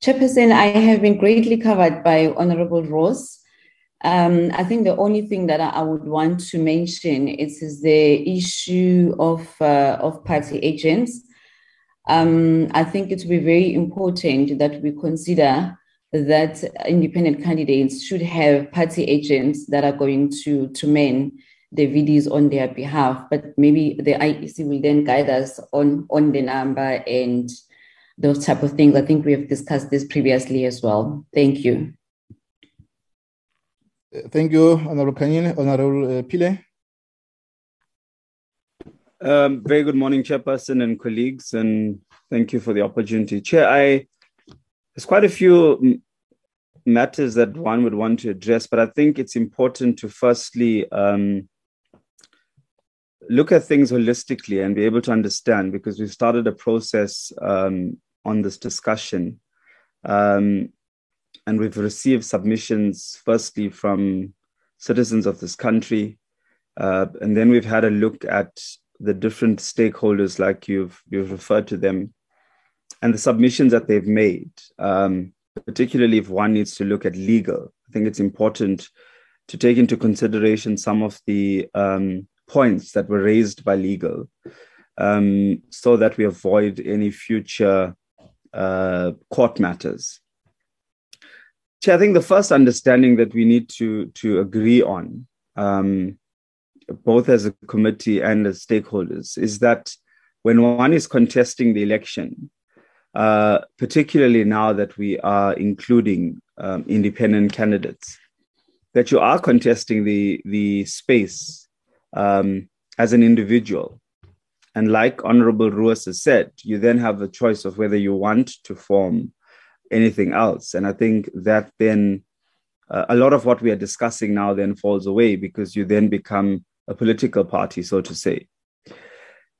[SPEAKER 9] Chairperson, I have been greatly covered by Honorable Roos. Um, I think the only thing that I would want to mention is, is the issue of uh, of party agents. Um, I think it will be very important that we consider that independent candidates should have party agents that are going to to man the VDs on their behalf. But maybe the IEC will then guide us on, on the number and those type of things. I think we have discussed this previously as well. Thank you.
[SPEAKER 1] Thank you, Honorable Kanyile. Honorable uh, Pile.
[SPEAKER 10] Um, very good morning, Chairperson and colleagues, and thank you for the opportunity. Chair, I there's quite a few matters that one would want to address, but I think it's important to firstly um, look at things holistically and be able to understand because we've started a process um, on this discussion. Um, and we've received submissions, firstly, from citizens of this country. Uh, and then we've had a look at the different stakeholders, like you've, you've referred to them, and the submissions that they've made, um, particularly if one needs to look at legal. I think it's important to take into consideration some of the um, points that were raised by legal um, so that we avoid any future uh, court matters. I think the first understanding that we need to, to agree on, um, both as a committee and as stakeholders, is that when one is contesting the election, uh, particularly now that we are including um, independent candidates, that you are contesting the, the space um, as an individual. And like Honorable Roos has said, you then have the choice of whether you want to form anything else. And I think that then uh, a lot of what we are discussing now then falls away because you then become a political party, so to say.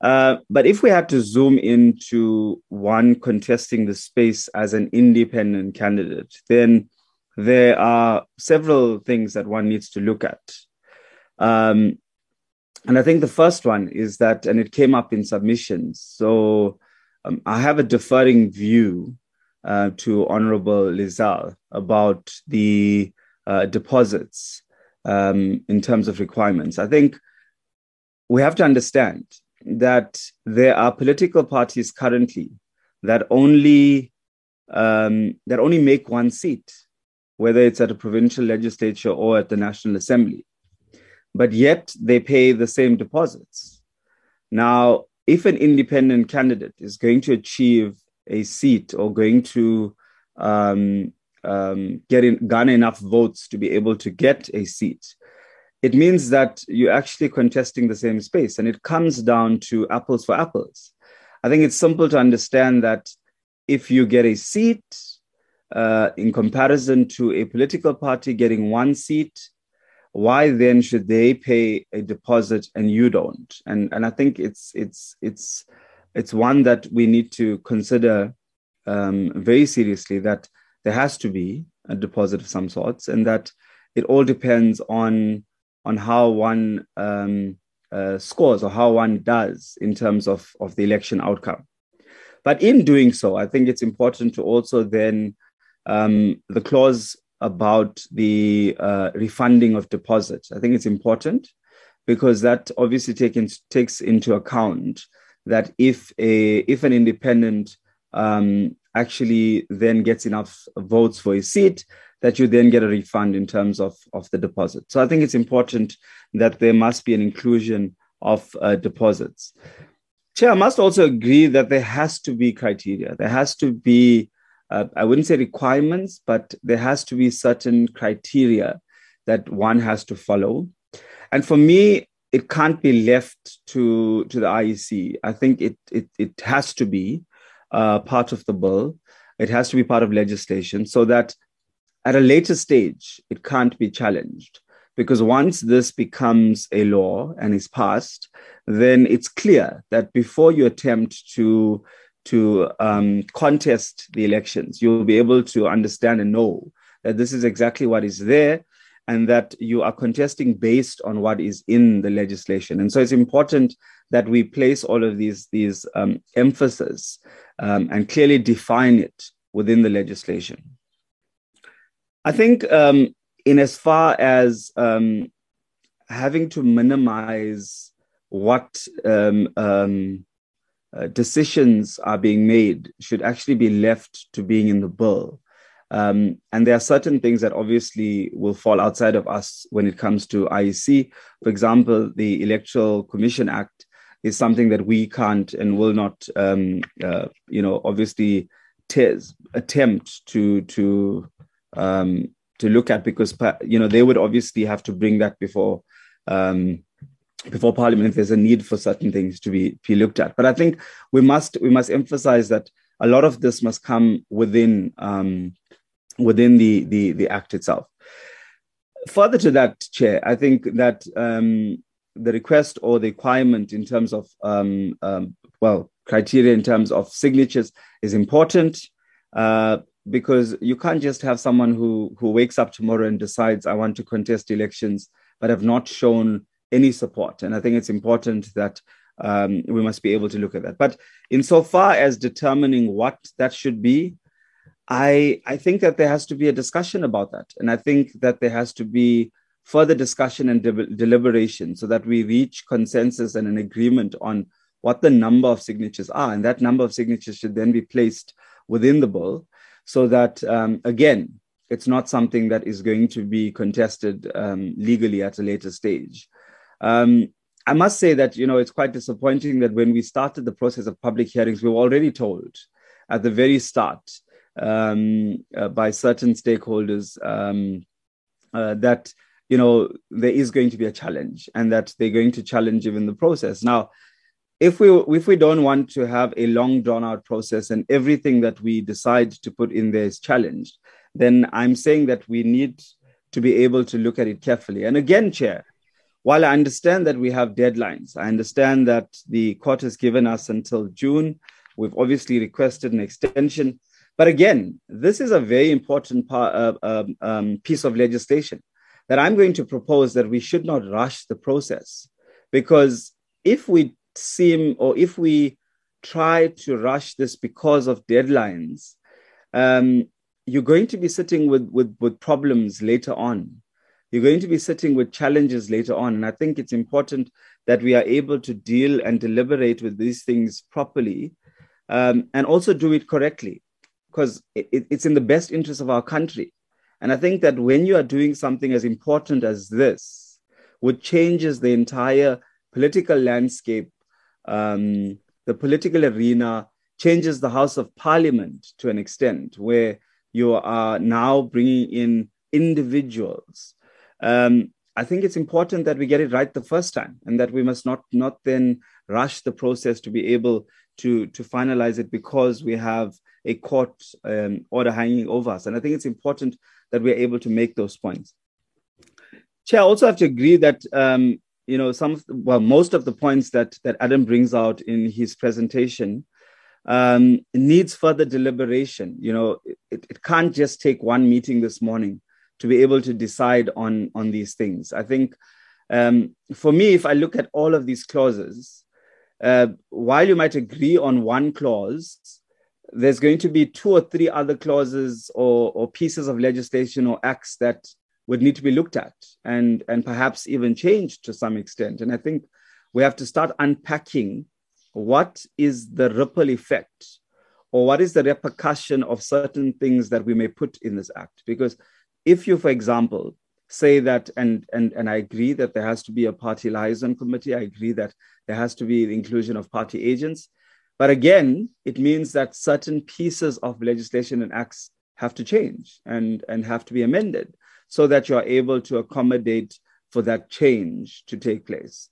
[SPEAKER 10] Uh, but if we had to zoom into one contesting the space as an independent candidate, then there are several things that one needs to look at. Um, and I think the first one is that, and it came up in submissions. So um, I have a deferring view uh, to Honorable Lizal about the uh, deposits um, in terms of requirements. I think we have to understand that there are political parties currently that only um, that only make one seat, whether it's at a provincial legislature or at the National Assembly but yet they pay the same deposits. Now, if an independent candidate is going to achieve a seat or going to um, um, get in, garner enough votes to be able to get a seat, it means that you're actually contesting the same space, and it comes down to apples for apples. I think it's simple to understand that if you get a seat uh, in comparison to a political party getting one seat, why then should they pay a deposit and you don't? And and I think it's it's it's it's one that we need to consider um, very seriously that there has to be a deposit of some sorts, and that it all depends on on how one um, uh, scores or how one does in terms of of the election outcome. But in doing so, I think it's important to also then um, the clause about the uh, refunding of deposits. I think it's important because that obviously taken, takes into account that if a if an independent um, actually then gets enough votes for a seat, that you then get a refund in terms of, of the deposit. So I think it's important that there must be an inclusion of uh, deposits. Chair, I must also agree that there has to be criteria. There has to be uh, I wouldn't say requirements, but there has to be certain criteria that one has to follow. And for me, it can't be left to, to the IEC. I think it, it, it has to be uh, part of the bill. It has to be part of legislation so that at a later stage, it can't be challenged. Because once this becomes a law and is passed, then it's clear that before you attempt to to um, contest the elections. You'll be able to understand and know that this is exactly what is there and that you are contesting based on what is in the legislation. And so it's important that we place all of these, these um, emphasis um, and clearly define it within the legislation. I think um, in as far as um, having to minimize what um, um, uh, decisions are being made should actually be left to being in the bill. Um, and there are certain things that obviously will fall outside of us when it comes to IEC. For example, the Electoral Commission Act is something that we can't and will not, um, uh, you know, obviously attempt to to um, to look at because you know they would obviously have to bring that before um, before parliament if there's a need for certain things to be, be looked at. But i think we must we must emphasize that a lot of this must come within um, within the, the the act itself. Further to that chair i think that um, the request or the requirement in terms of um, um well criteria in terms of signatures is important uh, because you can't just have someone who who wakes up tomorrow and decides i want to contest elections but have not shown any support. And I think it's important that um, we must be able to look at that. But insofar as determining what that should be, I, I think that there has to be a discussion about that. And I think that there has to be further discussion and de- deliberation so that we reach consensus and an agreement on what the number of signatures are. And that number of signatures should then be placed within the bill so that, um, again, it's not something that is going to be contested um, legally at a later stage. Um, I must say that you know it's quite disappointing that when we started the process of public hearings, we were already told at the very start um, uh, by certain stakeholders um, uh, that you know there is going to be a challenge and that they're going to challenge even the process. Now, if we if we don't want to have a long drawn out process and everything that we decide to put in there is challenged, then I'm saying that we need to be able to look at it carefully. And again, chair, while I understand that we have deadlines, I understand that the court has given us until June. We've obviously requested an extension. But again, this is a very important part, uh, um, um, piece of legislation that I'm going to propose that we should not rush the process. Because if we seem or if we try to rush this because of deadlines, um, you're going to be sitting with, with, with problems later on you're going to be sitting with challenges later on. And I think it's important that we are able to deal and deliberate with these things properly um, and also do it correctly because it, it's in the best interest of our country. And I think that when you are doing something as important as this, which changes the entire political landscape, um, the political arena, changes the House of Parliament to an extent, where you are now bringing in individuals um, I think it's important that we get it right the first time, and that we must not not then rush the process to be able to to finalize it because we have a court um, order hanging over us. And I think it's important that we're able to make those points. Chair, I also have to agree that um, you know some well most of the points that that Adam brings out in his presentation um, needs further deliberation. You know, it, it can't just take one meeting this morning to be able to decide on on these things. I think um, for me, if I look at all of these clauses, uh, while you might agree on one clause, there's going to be two or three other clauses or, or pieces of legislation or acts that would need to be looked at and, and perhaps even changed to some extent. And I think we have to start unpacking what is the ripple effect or what is the repercussion of certain things that we may put in this act. Because if you, for example, say that, and, and, and I agree that there has to be a party liaison committee, I agree that there has to be the inclusion of party agents. But again, it means that certain pieces of legislation and acts have to change and, and have to be amended so that you're able to accommodate for that change to take place.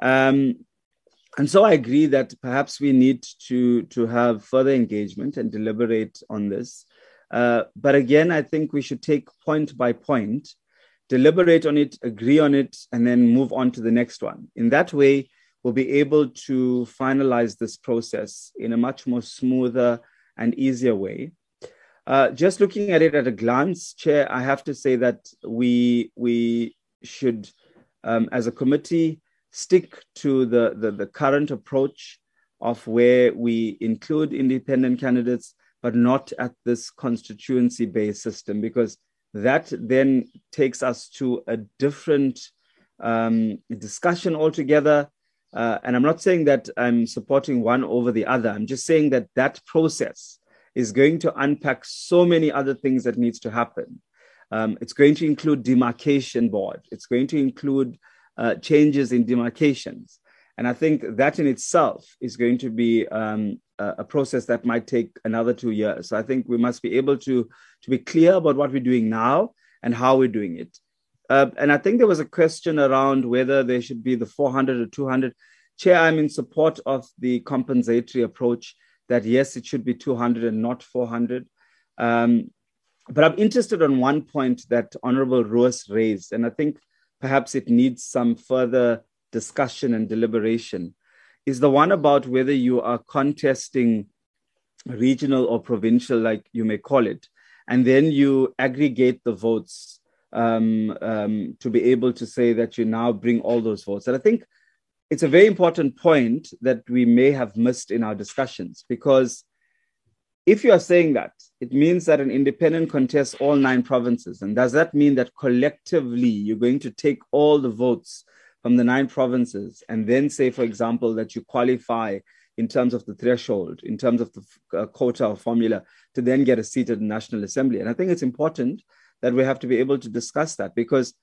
[SPEAKER 10] Um, and so I agree that perhaps we need to, to have further engagement and deliberate on this. Uh, but again, I think we should take point by point, deliberate on it, agree on it, and then move on to the next one. In that way, we'll be able to finalize this process in a much more smoother and easier way. Uh, just looking at it at a glance, Chair, I have to say that we we should, um, as a committee, stick to the, the, the current approach of where we include independent candidates, but not at this constituency-based system, because that then takes us to a different um, discussion altogether. Uh, and I'm not saying that I'm supporting one over the other. I'm just saying that that process is going to unpack so many other things that needs to happen. Um, it's going to include demarcation board. It's going to include uh, changes in demarcations. And I think that in itself is going to be um, a process that might take another two years. So I think we must be able to, to be clear about what we're doing now and how we're doing it. Uh, and I think there was a question around whether there should be the 400 or 200. Chair, I'm in support of the compensatory approach that yes, it should be 200 and not 400. Um, but I'm interested on one point that Honorable Roos raised, and I think perhaps it needs some further discussion and deliberation, is the one about whether you are contesting regional or provincial, like you may call it, and then you aggregate the votes um, um, to be able to say that you now bring all those votes. And I think it's a very important point that we may have missed in our discussions because if you are saying that, it means that an independent contests all nine provinces. And does that mean that collectively you're going to take all the votes from the nine provinces and then say, for example, that you qualify in terms of the threshold, in terms of the uh, quota or formula to then get a seat at the National Assembly? And I think it's important that we have to be able to discuss that because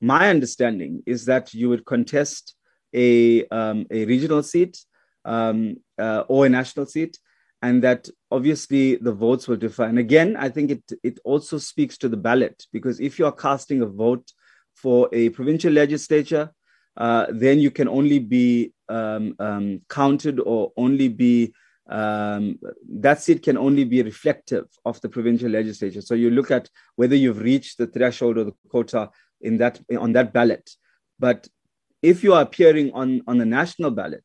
[SPEAKER 10] my understanding is that you would contest a, um, a regional seat um, uh, or a national seat, and that obviously the votes will differ. And again, I think it, it also speaks to the ballot because if you are casting a vote for a provincial legislature, uh, then you can only be um, um counted or only be um, that seat can only be reflective of the provincial legislature. So you look at whether you've reached the threshold or the quota in that on that ballot. But if you are appearing on, on the national ballot,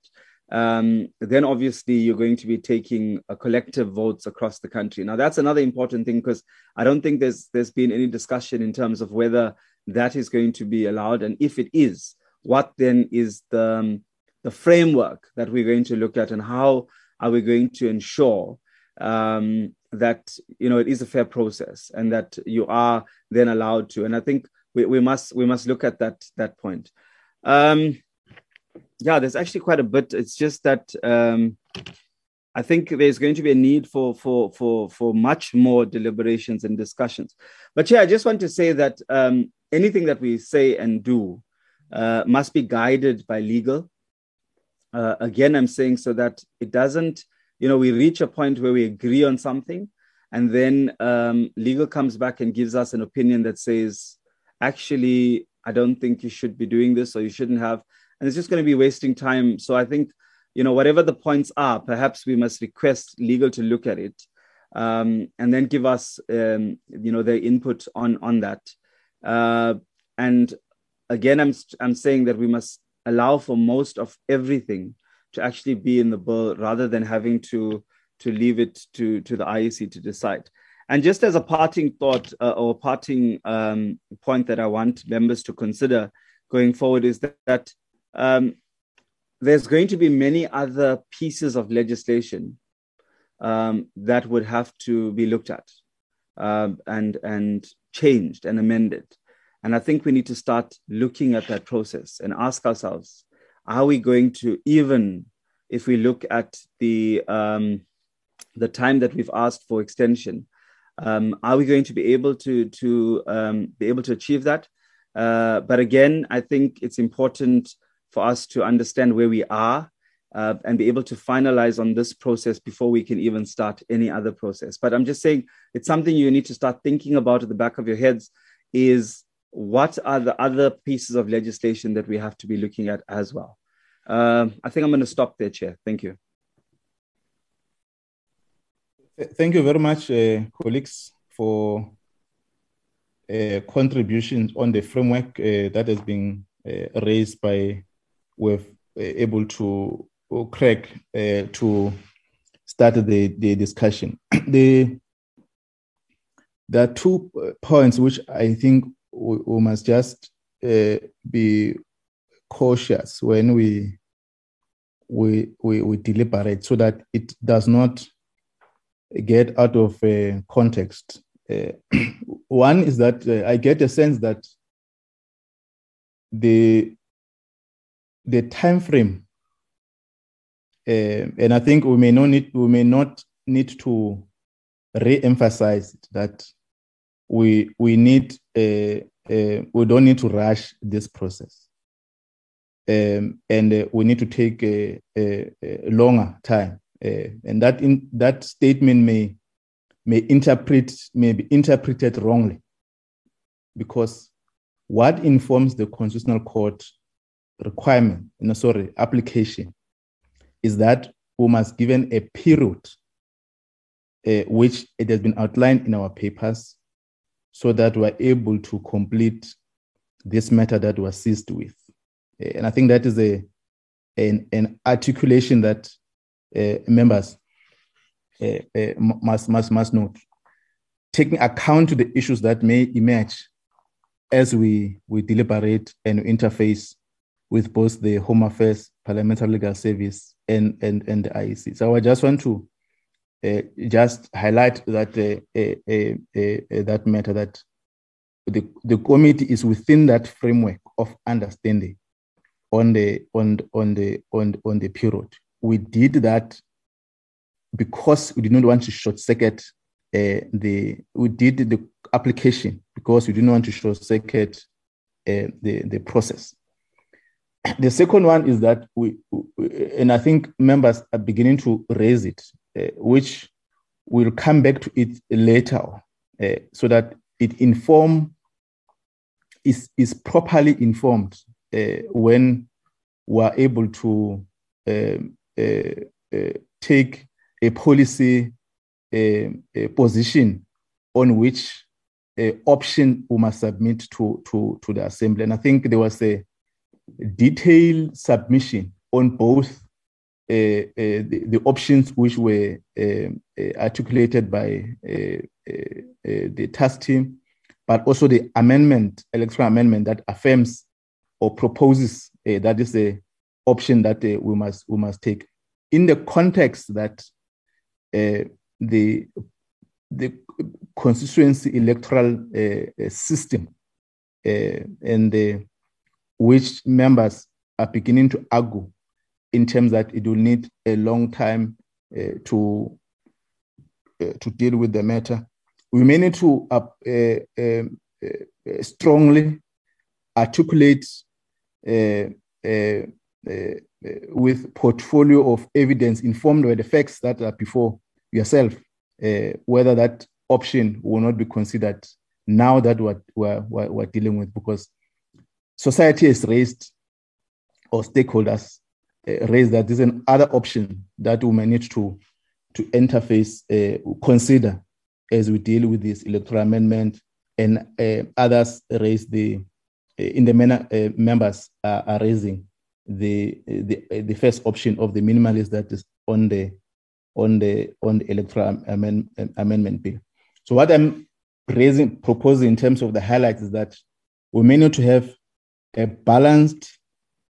[SPEAKER 10] um, then obviously you're going to be taking a collective votes across the country. Now that's another important thing because I don't think there's there's been any discussion in terms of whether that is going to be allowed, and if it is, what then is the um, the framework that we're going to look at, and how are we going to ensure um, that you know it is a fair process and that you are then allowed to. And I think we, we must we must look at that that point. Um, yeah, there's actually quite a bit. It's just that um, I think there's going to be a need for for for for much more deliberations and discussions. But yeah, I just want to say that um, anything that we say and do uh, must be guided by legal. Uh, again, I'm saying so that it doesn't, you know, we reach a point where we agree on something, and then um, legal comes back and gives us an opinion that says, actually, I don't think you should be doing this or you shouldn't have. And it's just going to be wasting time. So I think, you know, whatever the points are, perhaps we must request legal to look at it um, and then give us, um, you know, their input on, on that. Uh, and again, I'm I'm saying that we must allow for most of everything to actually be in the bill rather than having to to leave it to to the IEC to decide. And just as a parting thought uh, or parting um, point that I want members to consider going forward is that, that um, there's going to be many other pieces of legislation um, that would have to be looked at um, and and changed and amended. And I think we need to start looking at that process and ask ourselves: Are we going to even, if we look at the um, the time that we've asked for extension, um, are we going to be able to to um, be able to achieve that? Uh, but again, I think it's important for us to understand where we are uh, and be able to finalize on this process before we can even start any other process. But I'm just saying it's something you need to start thinking about at the back of your heads is what are the other pieces of legislation that we have to be looking at as well. Um, I think I'm going to stop there, Chair. Thank you.
[SPEAKER 1] Thank you very much, uh, colleagues, for uh, contributions on the framework uh, that has been uh, raised by we're uh, able to crack uh, to start the, the discussion. *clears throat* the, there are two points which I think we, we must just be cautious when we we, we, we deliberate so that it does not get out of uh, context. Uh, *clears throat* one is that uh, I get a sense that the the time frame, and I think we may not need we may not need to re-emphasize that we we need we don't need to rush this process. Um, and uh, we need to take a, a, a longer time uh, and that in, that statement may may interpret may be interpreted wrongly because what informs the constitutional court requirement no sorry application is that we must given a period uh, which it has been outlined in our papers so that we're able to complete this matter that was seized with uh, and i think that is a an, an articulation that uh, members uh, uh, must, must, must note, taking account to the issues that may emerge as we, we deliberate and interface with both the Home Affairs, Parliamentary Legal Service, and, and, and the IEC. So I just want to just highlight that uh, uh, that matter that the, the committee is within that framework of understanding on the on on the on, on the period we did that because we did not want to short circuit uh, the we did the application because we didn't want to short circuit uh, the the process. The second one is that we, and I think members are beginning to raise it, uh, which we'll come back to it later, uh, so that it inform is is properly informed uh, when we're able to um, uh, uh, take a policy uh, a position on which a option we must submit to, to, to the assembly. And I think there was a detailed submission on both uh, uh, the, the, options which were uh, articulated by the task team, but also the amendment, electoral amendment that affirms or proposes that is a option that uh, we must we must take. In the context that uh, the the constituency electoral uh, system uh, and the, which members are beginning to argue in terms that it will need a long time uh, to uh, to deal with the matter. We may need to um, strongly articulate uh, with portfolio of evidence informed by the facts that are before yourself, uh, whether that option will not be considered now that we're, we're, we're dealing with, because society has raised, or stakeholders uh, raised that there's an other option that we may need to, to interface, uh, consider as we deal with this electoral amendment, and uh, others raise the in the manner members are, are, raising the, the the first option of the minimalist that is on the on the on the electoral amend, amendment bill. So what I'm raising proposing in terms of the highlights is that we may need to have a balanced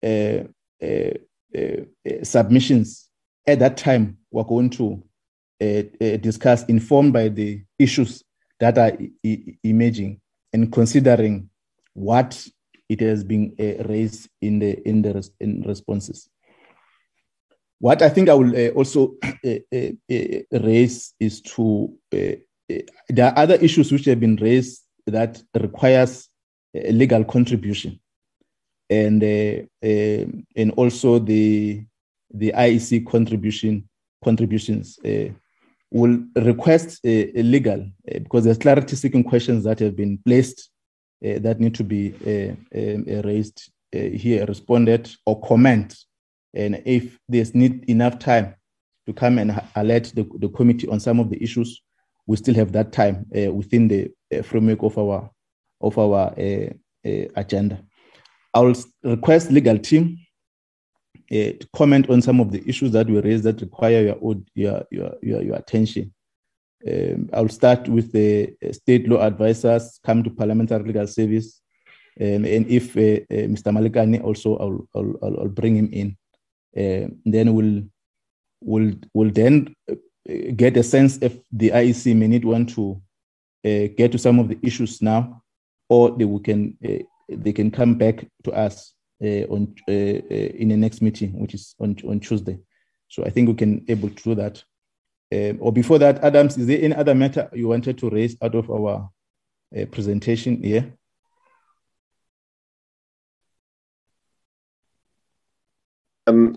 [SPEAKER 1] uh, uh, uh, Uh, uh, submissions at that time. We're going to uh, discuss, informed by the issues that are e- emerging, and considering what it has been raised in the in the res- in responses. What I think I will also *coughs* raise is to there are other issues which have been raised that requires a legal contribution and uh, uh, and also the the IEC contribution contributions uh, will request a, legal uh, because there's clarity seeking questions that have been placed that need to be uh, raised here responded or comment and if there's need enough time to come and alert the, the committee on some of the issues we still have that time within the framework of our of our agenda. I will request legal team to comment on some of the issues that we raised that require your your your, your, your attention. Um, I'll start with the state law advisors, come to parliamentary legal service, um, and if uh, uh, Mr. Malikani also, I'll, I'll, I'll, bring him in. Uh, then we'll, we'll, we'll then get a sense if the IEC may need one to uh, get to some of the issues now, or they can uh, they can come back to us uh, on uh, uh, in the next meeting, which is on on Tuesday. So I think we can able to do that. Or before that, Adams, is there any other matter you wanted to raise out of our uh, presentation here?
[SPEAKER 5] Um,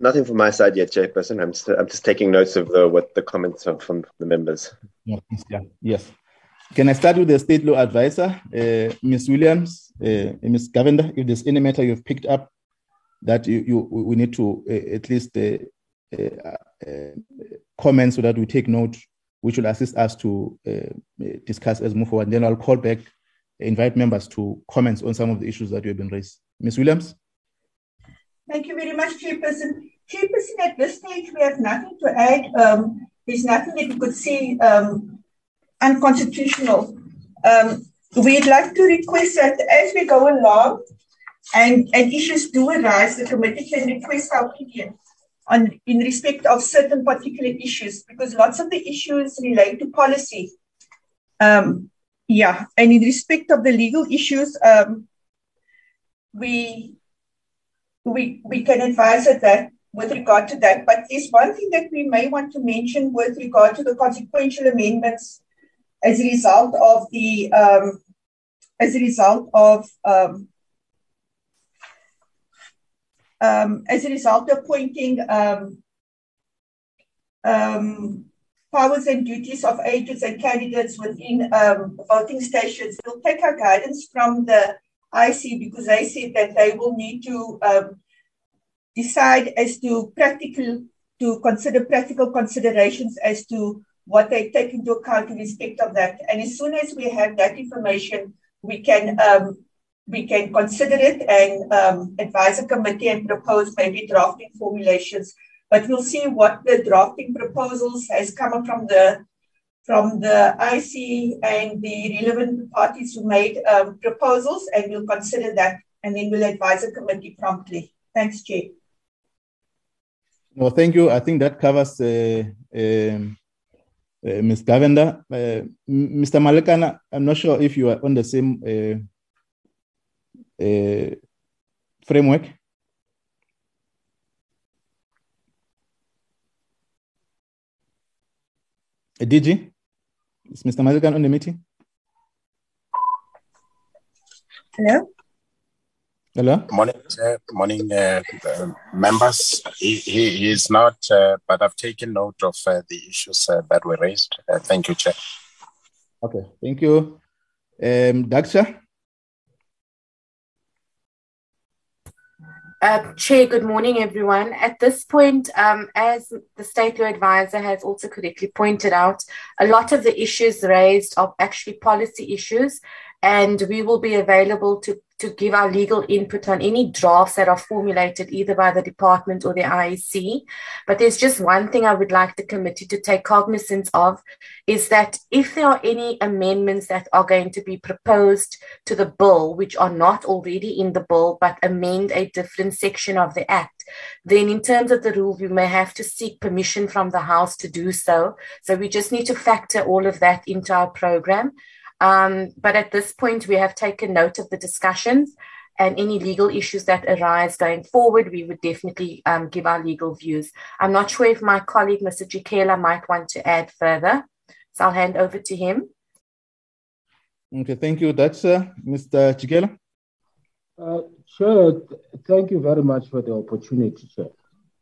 [SPEAKER 5] Nothing from my side yet, Chairperson. I'm just, I'm just taking notes of the, what the comments are from the members.
[SPEAKER 1] Yeah, yes. Can I start with the state law advisor, uh, Ms. Williams, uh, Ms. Govender? If there's any matter you've picked up that you, you we need to uh, at least uh, uh, uh, comment so that we take note, which will assist us to discuss as move forward. Then I'll call back, invite members to comment on some of the issues that you have been raised. Ms. Williams?
[SPEAKER 11] Thank you very much, Chairperson. Chairperson, at this stage, we have nothing to add. Um, there's nothing that we could see um, unconstitutional. Um, we'd like to request that as we go along and, and issues do arise, the committee can request our opinion on in respect of certain particular issues because lots of the issues relate to policy. Um, yeah, and in respect of the legal issues, um, we we, we can advise at that with regard to that. But there's one thing that we may want to mention with regard to the consequential amendments as a result of the um, as a result of um, um, as a result of appointing um, um, powers and duties of agents and candidates within um, voting stations. We'll take our guidance from the IEC because they said that they will need to decide as to practical, to consider practical considerations as to what they take into account in respect of that. And as soon as we have that information, we can um, we can consider it and um, advise a committee and propose maybe drafting formulations. But we'll see what the drafting proposals has come from the from the IEC and the relevant parties who made um, proposals, and we'll consider that, and then we'll advise the committee promptly. Thanks, Chair.
[SPEAKER 1] No, thank you. I think that covers uh, um, uh, Ms. Govender. Uh, Mr. Malikane, I'm not sure if you are on the same uh, uh, framework. DG? Is Mr. Mazikan on the meeting?
[SPEAKER 11] Hello?
[SPEAKER 1] Hello?
[SPEAKER 12] Morning, uh, morning, uh, uh, members. He, he, he, is not, uh, but I've taken note of uh, the issues uh, that were raised. thank you, Chair.
[SPEAKER 1] Okay, thank you. Um, Daksha?
[SPEAKER 13] Uh, Chair, good morning, everyone. At this point, um, as the State Law Advisor has also correctly pointed out, a lot of the issues raised are actually policy issues, and we will be available to to give our legal input on any drafts that are formulated either by the department or the IEC. But there's just one thing I would like the committee to take cognizance of is that if there are any amendments that are going to be proposed to the bill, which are not already in the bill, but amend a different section of the Act, then in terms of the rule, we may have to seek permission from the House to do so. So we just need to factor all of that into our program. Um, but at this point, we have taken note of the discussions and any legal issues that arise going forward, we would definitely um, give our legal views. I'm not sure if my colleague, Mr. Njikela, might want to add further. So I'll hand over to him.
[SPEAKER 1] Okay, thank you. That's uh, Mr. Njikela.
[SPEAKER 14] Uh, Chair, thank you very much for the opportunity, Chair.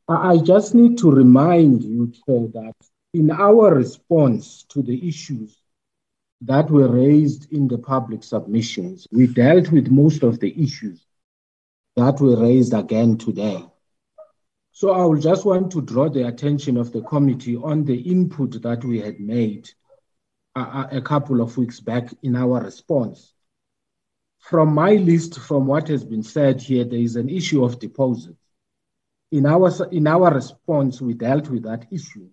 [SPEAKER 14] I just need to remind you, Chair, that in our response to the issues that were raised in the public submissions. We dealt with most of the issues that were raised again today. So I will just want to draw the attention of the committee on the input that we had made a, a couple of weeks back in our response. From my list, from what has been said here, there is an issue of deposits. In our, in our response, we dealt with that issue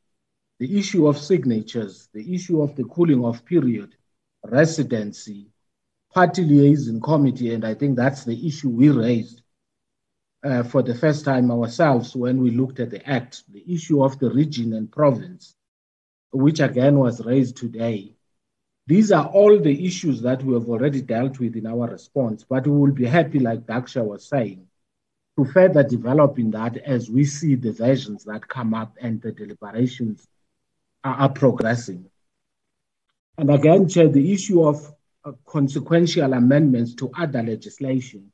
[SPEAKER 14] the issue of signatures, the issue of the cooling off period, residency, party liaison committee, and I think that's the issue we raised uh, for the first time ourselves when we looked at the act, the issue of the region and province, which again was raised today. These are all the issues that we have already dealt with in our response, but we will be happy, like Daksha was saying, to further develop in that as we see the versions that come up and the deliberations are, progressing. And again, Chair, the issue of uh, consequential amendments to other legislation,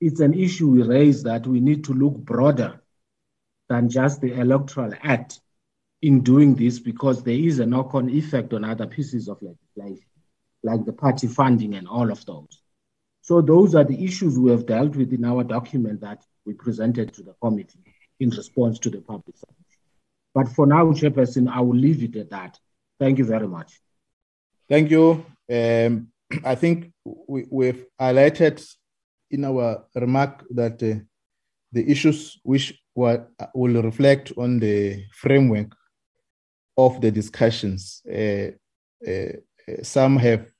[SPEAKER 14] it's an issue we raise that we need to look broader than just the Electoral Act in doing this because there is a knock on effect on other pieces of legislation, like the party funding and all of those. So, those are the issues we have dealt with in our document that we presented to the committee in response to the public submission. But for now, Chairperson, I will leave it at that. Thank you very much.
[SPEAKER 1] Thank you. Um, I think we, we've highlighted in our remark that uh, the issues which were, will reflect on the framework of the discussions. Uh, uh, some have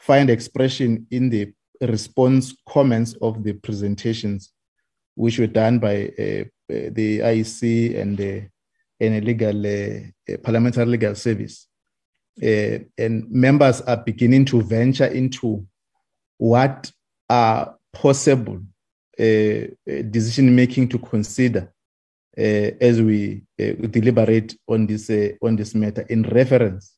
[SPEAKER 1] find expression in the response comments of the presentations, which were done by uh, the IEC and the and a legal uh, parliamentary legal service. Uh, and members are beginning to venture into what are possible uh, uh decision making to consider uh, as we uh, deliberate on this on this matter in reference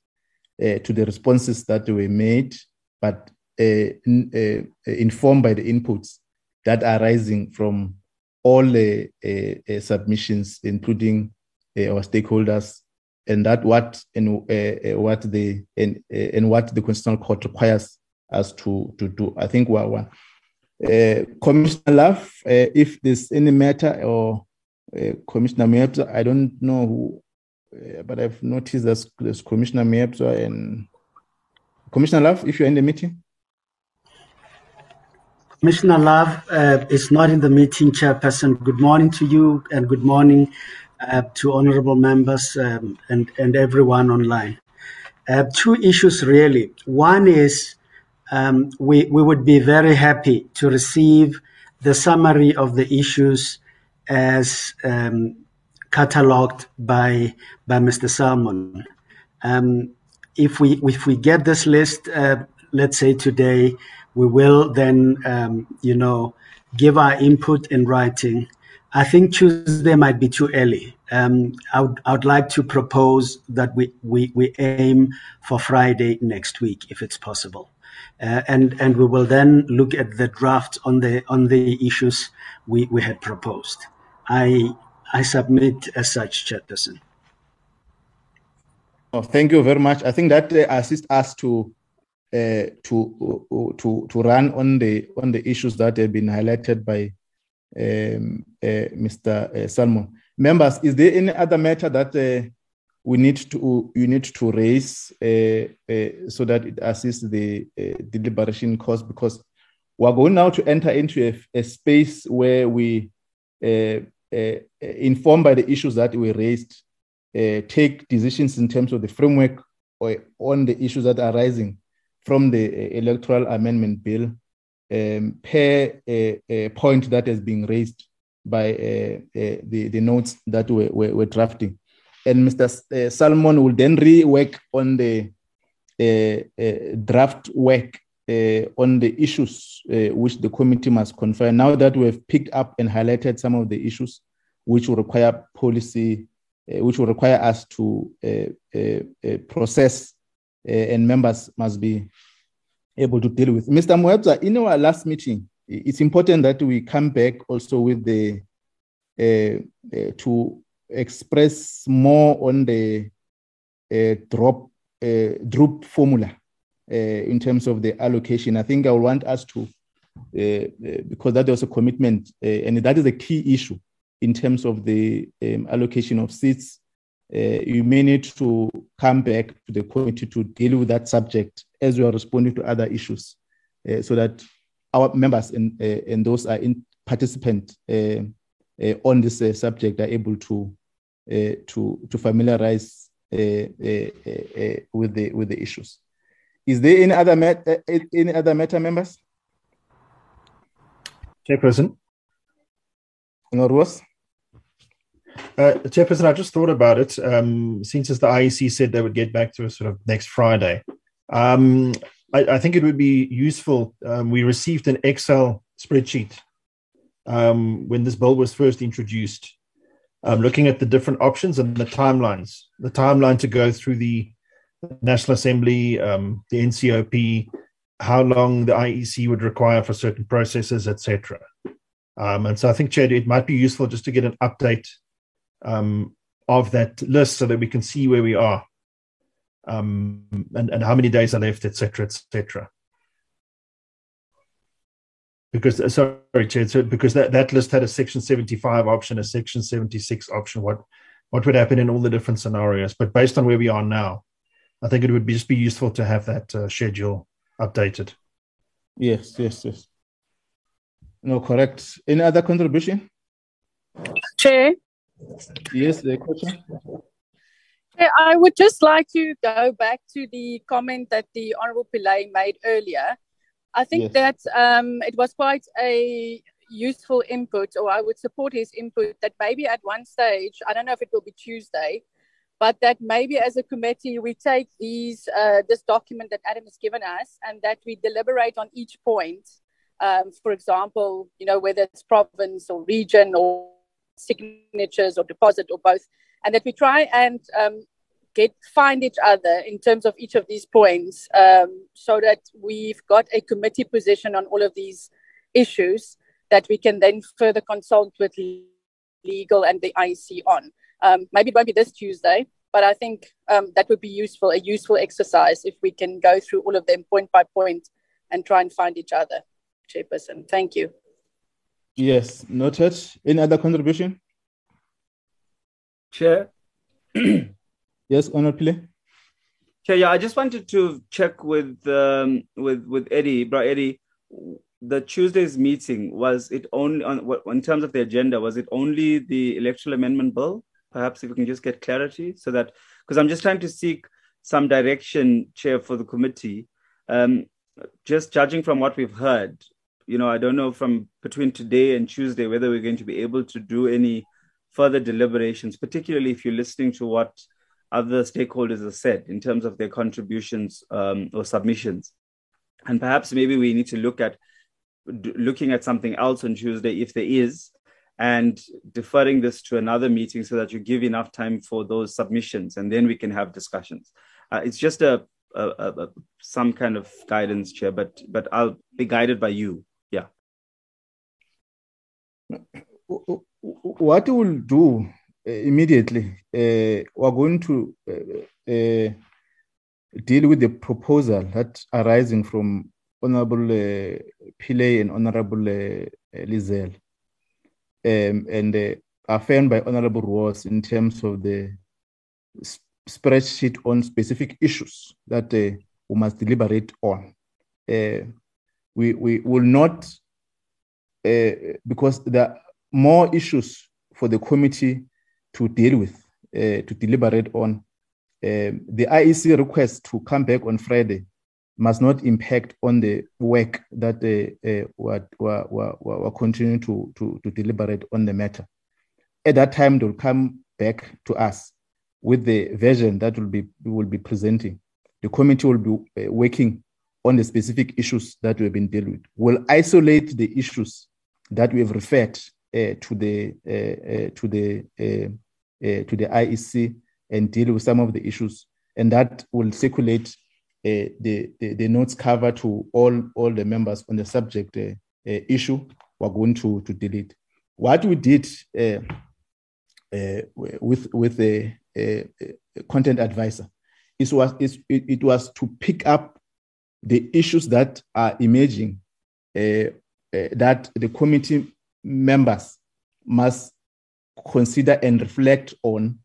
[SPEAKER 1] to the responses that were made, but informed by the inputs that are arising from all the submissions, including our stakeholders and that what and uh, what the and and what the constitutional court requires us to to do. I think we're. Uh, Commissioner Love, uh, if there's any matter or uh, Commissioner Moepya, I don't know who, uh, but I've noticed there's, there's Commissioner Moepya and Commissioner Love, if you're in the meeting.
[SPEAKER 15] Commissioner Love uh, is not in the meeting, Chairperson. Good morning to you and good morning uh, to honorable members um, and, and everyone online. Uh, two issues really. One is um, we, we would be very happy to receive the summary of the issues as um, cataloged by, by Mr. Salmon. Um, if, we, if we get this list, uh, let's say today, we will then, um, you know, give our input in writing I think Tuesday might be too early. Um, I, would, I would like to propose that we, we, we aim for Friday next week, if it's possible. Uh, and, and we will then look at the draft on the, on the issues we, we had proposed. I, I submit as such, Chairperson.
[SPEAKER 1] Oh, thank you very much. I think that uh, assists us to uh, to uh, to to run on the on the issues that have been highlighted by um, uh, Mr. Uh, Salmon. Members, is there any other matter that uh, we need to you need to raise so that it assists the deliberation cause because we're going now to enter into a, a space where we informed by the issues that we raised take decisions in terms of the framework or on the issues that are arising from the electoral amendment bill um, per point that has been raised by the, the notes that we're, we're drafting and Mr. Uh, Salmon will then rework on the uh, uh, draft work uh, on the issues uh, which the committee must confer. Now that we have picked up and highlighted some of the issues which will require policy, uh, which will require us to process, and members must be able to deal with. Mr. Moepya, in our last meeting, it's important that we come back also with the to express more on the uh, Droop uh, Droop formula uh, in terms of the allocation. I think I want us to, because that was a commitment, and that is a key issue in terms of the um, allocation of seats. Uh, you may need to come back to the committee to deal with that subject as we are responding to other issues, uh, so that our members and, uh, and those are in participant uh, on this uh, subject are able to uh, to to familiarize with the with the issues. Is there any other met, any other matter members?
[SPEAKER 8] Chairperson.
[SPEAKER 1] Norwas.
[SPEAKER 8] Uh, Chairperson, I just thought about it. Um, since the IEC said they would get back to us sort of next Friday, um, I, I, think it would be useful. Um, we received an Excel spreadsheet um, when this bill was first introduced, um, looking at the different options and the timelines. The timeline to go through the National Assembly, um, the NCOP, how long the IEC would require for certain processes, etc. Um, and so I think, Chad, it might be useful just to get an update um, of that list so that we can see where we are um, and, and how many days are left, etc., etc because uh, sorry, Chair, so because that, that list had a section 75 option, a section 76 option, what what would happen in all the different scenarios. But based on where we are now, I think it would be, just be useful to have that uh, schedule updated.
[SPEAKER 1] Yes, yes, yes. No, correct. Any other contribution?
[SPEAKER 3] Chair.
[SPEAKER 1] Yes, the question.
[SPEAKER 3] I would just like to go back to the comment that the Honourable Pillay made earlier I think yes. that um, it was quite a useful input, or I would support his input that maybe at one stage, I don't know if it will be Tuesday, but that maybe as a committee we take these uh, this document that Adam has given us and that we deliberate on each point. Um, for example, you know whether it's province or region or signatures or deposit or both, and that we try and um, get find each other in terms of each of these points um, so that we've got a committee position on all of these issues that we can then further consult with legal and the IEC on. Um, maybe it won't be this Tuesday, but I think um, that would be useful, a useful exercise if we can go through all of them point by point and try and find each other. Chairperson, thank you.
[SPEAKER 1] Yes, noted. Any other contribution?
[SPEAKER 10] Chair. *clears throat*
[SPEAKER 1] Yes, Honorable.
[SPEAKER 10] Chair, yeah, I just wanted to check with um, with with Eddie, bro Eddie. The Tuesday's meeting was it only on in terms of the agenda? Was it only the electoral amendment bill? Perhaps if we can just get clarity, so that because I'm just trying to seek some direction, Chair, for the committee. Um, just judging from what we've heard, you know, I don't know from between today and Tuesday whether we're going to be able to do any further deliberations, particularly if you're listening to what other stakeholders have said in terms of their contributions um, or submissions. And perhaps maybe we need to look at looking at something else on Tuesday if there is, and deferring this to another meeting so that you give enough time for those submissions, and then we can have discussions. Uh, it's just a, a, some kind of guidance, chair, but but I'll be guided by you.
[SPEAKER 1] What we'll do uh, immediately, uh, we're going to uh, deal with the proposal that arising from Honorable uh, Pillay and Honorable uh, Liezl, um, and uh, affirmed by Honorable Roos in terms of the spreadsheet on specific issues that uh, we must deliberate on. Uh, we, we will not, uh, because there are more issues for the committee to deal with, uh, to deliberate on. Um, the IEC request to come back on Friday must not impact on the work that uh, uh, we're, we're, we're, continuing to, to, to deliberate on the matter. At that time, they'll come back to us with the version that will be will be presenting. The committee will be uh, working on the specific issues that we've been dealing with. We'll isolate the issues that we have referred uh, to the uh, uh to the to the IEC and deal with some of the issues, and that will circulate the, the, the notes cover to all all the members on the subject issue. We're going to to delete. What we did with with the content advisor is was it, it was to pick up the issues that are emerging uh, that the committee members must consider and reflect on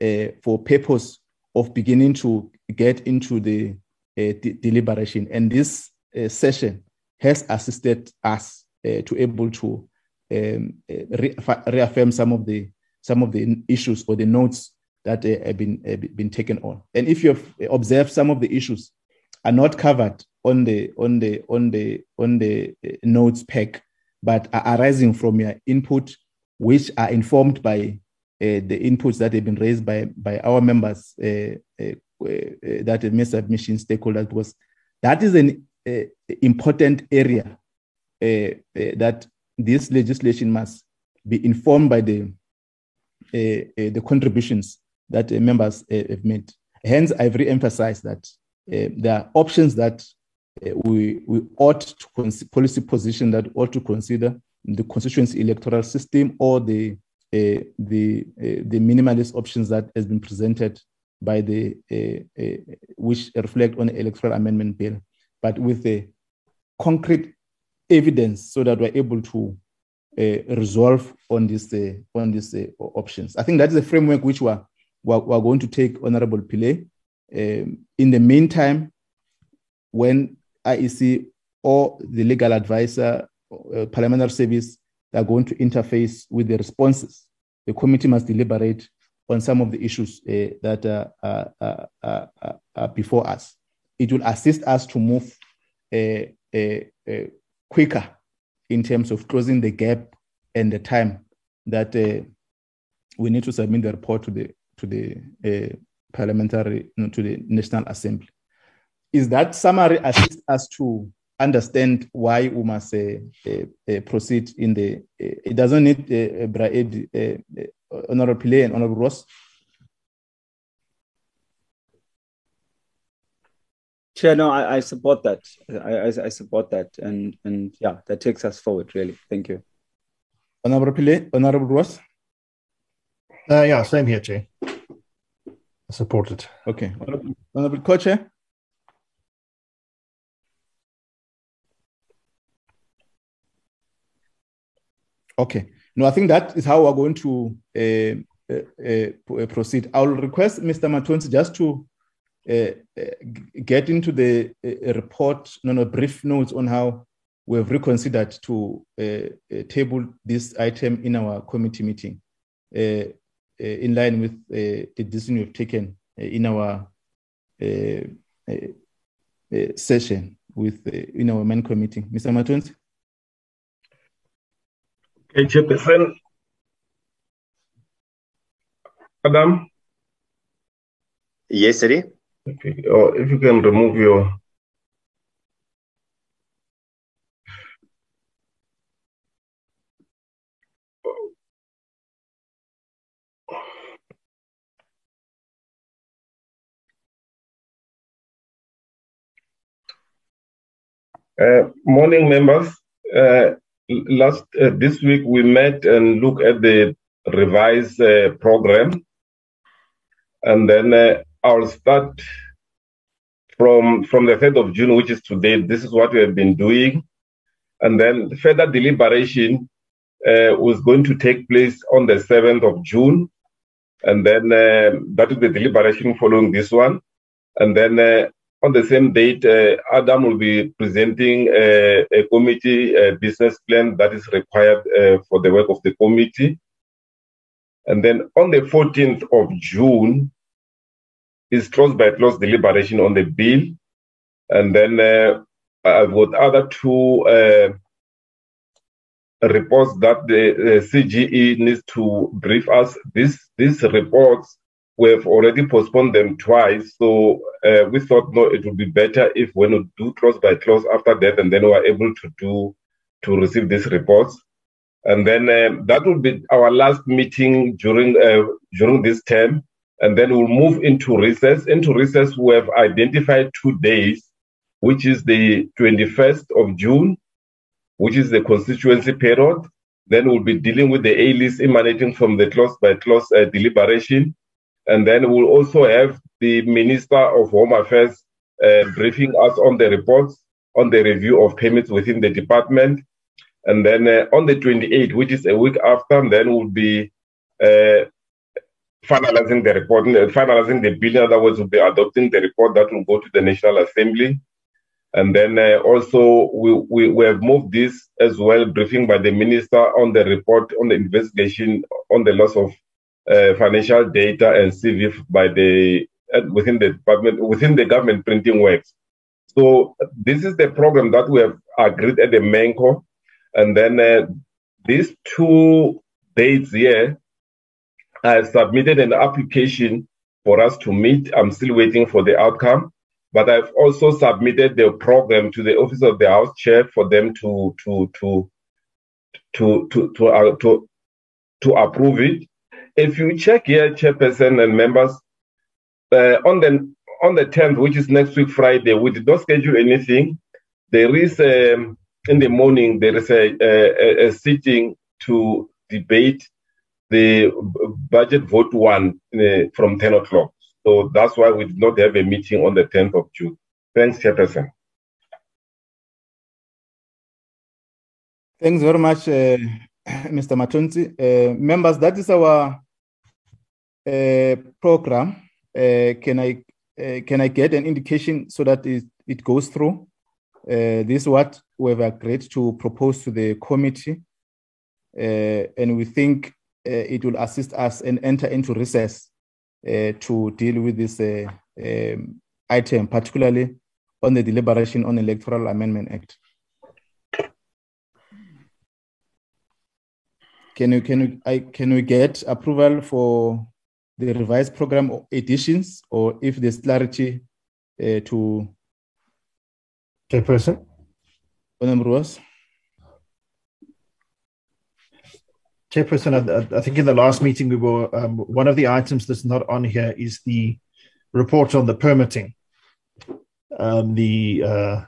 [SPEAKER 1] uh, for purpose of beginning to get into the uh, de deliberation. And this uh, session has assisted us uh, to able to um, re reaffirm some of the some of the issues or the notes that have been been taken on. And if you have observed some of the issues are not covered on the on the on the on the eh, notes pack, but are arising from your input, which are informed by uh, the inputs that have been raised by by our members uh, uh, that have made stakeholders was that is an important area that this legislation must be informed by the the contributions that members have made. Hence, I've re-emphasized that there are options that we, we ought to policy position that ought to consider the constituency electoral system or the uh, the uh, the minimalist options that has been presented by the uh, which reflect on the electoral amendment bill, but with the concrete evidence so that we're able to resolve on this on these options. I think that is the framework which we're, we're, we're going to take, Honorable Pillay. Um, in the meantime, when IEC or the legal advisor, uh, parliamentary service are going to interface with the responses. The committee must deliberate on some of the issues uh, that are, are, are, before us. It will assist us to move uh, uh, quicker in terms of closing the gap and the time that uh, we need to submit the report to the to the uh, parliamentary to the National Assembly. Is that summary assist us to understand why we must uh, uh, uh, proceed in the. it doesn't need uh, Braid, Honorable Pillay and Honorable Roos.
[SPEAKER 10] Chair, no, I, I support that. I, I, I, support that, and and yeah, that takes us forward. Really, thank you.
[SPEAKER 1] Honorable Pillay, Honorable Roos.
[SPEAKER 8] Uh, yeah, same here, Chair. I support it.
[SPEAKER 1] Okay, Honorable, Honorable Co-Chair. Okay. No, I think that is how we're going to uh, uh, uh, proceed. I'll request Mr. Matonsi just to uh, uh, get into the uh, report, no, no, brief notes on how we have reconsidered to table this item in our committee meeting in line with the decision we've taken in our session with in our main committee. Mr. Matonsi?
[SPEAKER 2] Okay, Chairperson. Adam?
[SPEAKER 5] Yes, Eddie?
[SPEAKER 2] Okay. Oh, if you can remove your Uh, morning, members. Uh, last uh, this week we met and looked at the revised uh, program, and then uh, I'll start from from the third of June, which is today. This is what we have been doing, and then further deliberation uh, was going to take place on the seventh of June, And then uh, that is the deliberation following this one. And then uh, on the same date, uh, Adam will be presenting a, a committee a business plan that is required uh, for the work of the committee. And then on the 14th of June is close by close deliberation on the bill. And then uh, I've got other two uh, reports that the CGE needs to brief us. These these reports we've already postponed them twice, so uh, we thought no, it would be better if we would do close by close after that, and then we are able to do to receive these reports. And then um, that will be our last meeting during uh, during this term, and then we'll move into recess. Into recess, we have identified two days, which is the 21st of June which is the constituency period. Then we'll be dealing with the A list emanating from the close by close uh, deliberation. And then we'll also have the Minister of Home Affairs uh, briefing us on the reports on the review of payments within the department. And then uh, on the 28th, which is a week after, then we'll be uh, finalizing the report, finalizing the bill. In other words, we'll be adopting the report that will go to the National Assembly. And then uh, also we, we, we have moved this as well, briefing by the minister on the report on the investigation on the loss of financial data and CV by the uh, within the department within the government printing works. So this is the program that we have agreed at the MENCO, and then uh, these two dates here, I submitted an application for us to meet. I'm still waiting for the outcome but I've also submitted the program to the office of the House Chair for them to to to to to to uh, to, to approve it. If you check here, Chairperson and members, uh, on the on the 10th, which is next week Friday, we did not schedule anything. There is um, in the morning there is a, a, a sitting to debate the budget vote one uh, from 10 o'clock. So that's why we did not have a meeting on the 10th of June. Thanks, Chairperson.
[SPEAKER 1] Thanks very much, uh, *coughs* Mr. Matonsi. Uh, members, that is our program. Uh, can I uh, can I get an indication so that it, it goes through? This is what we have agreed to propose to the committee, and we think it will assist us and enter into recess to deal with this um, item, particularly on the deliberation on Electoral Amendment Act. Can you can you I, can we get approval for the revised program editions, or if there's clarity uh, to
[SPEAKER 8] Chairperson?
[SPEAKER 1] Honorable Roos?
[SPEAKER 8] Chairperson, I, I, think in the last meeting we were um, one of the items that's not on here is the report on the permitting, um, the uh,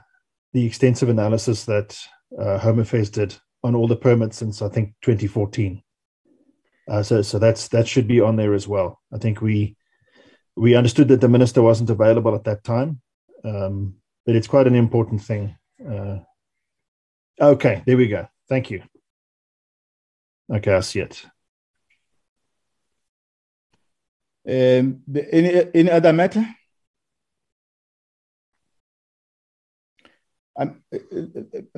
[SPEAKER 8] the extensive analysis that uh, Home Affairs did on all the permits since I think 2014. Uh, so so that's that should be on there as well. I think we we understood that the minister wasn't available at that time, um, but it's quite an important thing. Uh, okay, there we go. Thank you. Okay, I see it.
[SPEAKER 1] Um, any any other matter? Uh,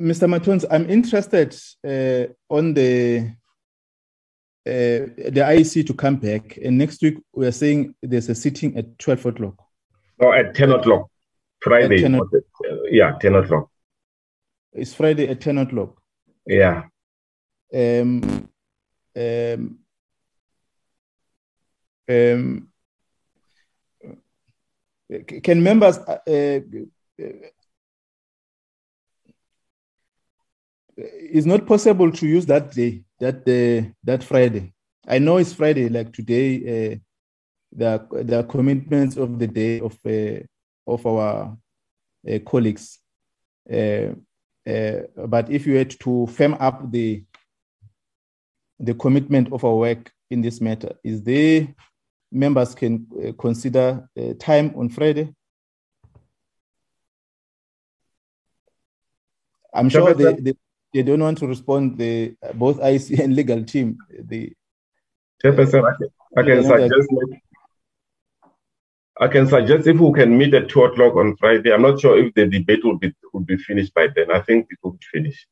[SPEAKER 1] Mr. Matons, I'm interested uh, on the uh, the IEC to come back. And next week we are saying there's a sitting at 12 o'clock.
[SPEAKER 2] No, at 10 o'clock. Friday. 10 o'clock. Yeah, 10 o'clock.
[SPEAKER 1] It's Friday at 10 o'clock.
[SPEAKER 2] Yeah.
[SPEAKER 1] Um, um, um, can members uh, uh, it's not possible to use that day that uh, that friday i know it's friday like today uh, the the commitments of the day of uh, of our uh, colleagues uh, uh, but if you had to firm up the the commitment of our work in this matter. Is there members can uh, consider uh, time on Friday? I'm sure they, they, they, don't want to respond. The both IC and legal team. The
[SPEAKER 2] Chairperson, I can, I can suggest I can suggest if we can meet at two o'clock on Friday. I'm not sure if the debate will be will be finished by then. I think it will be finished.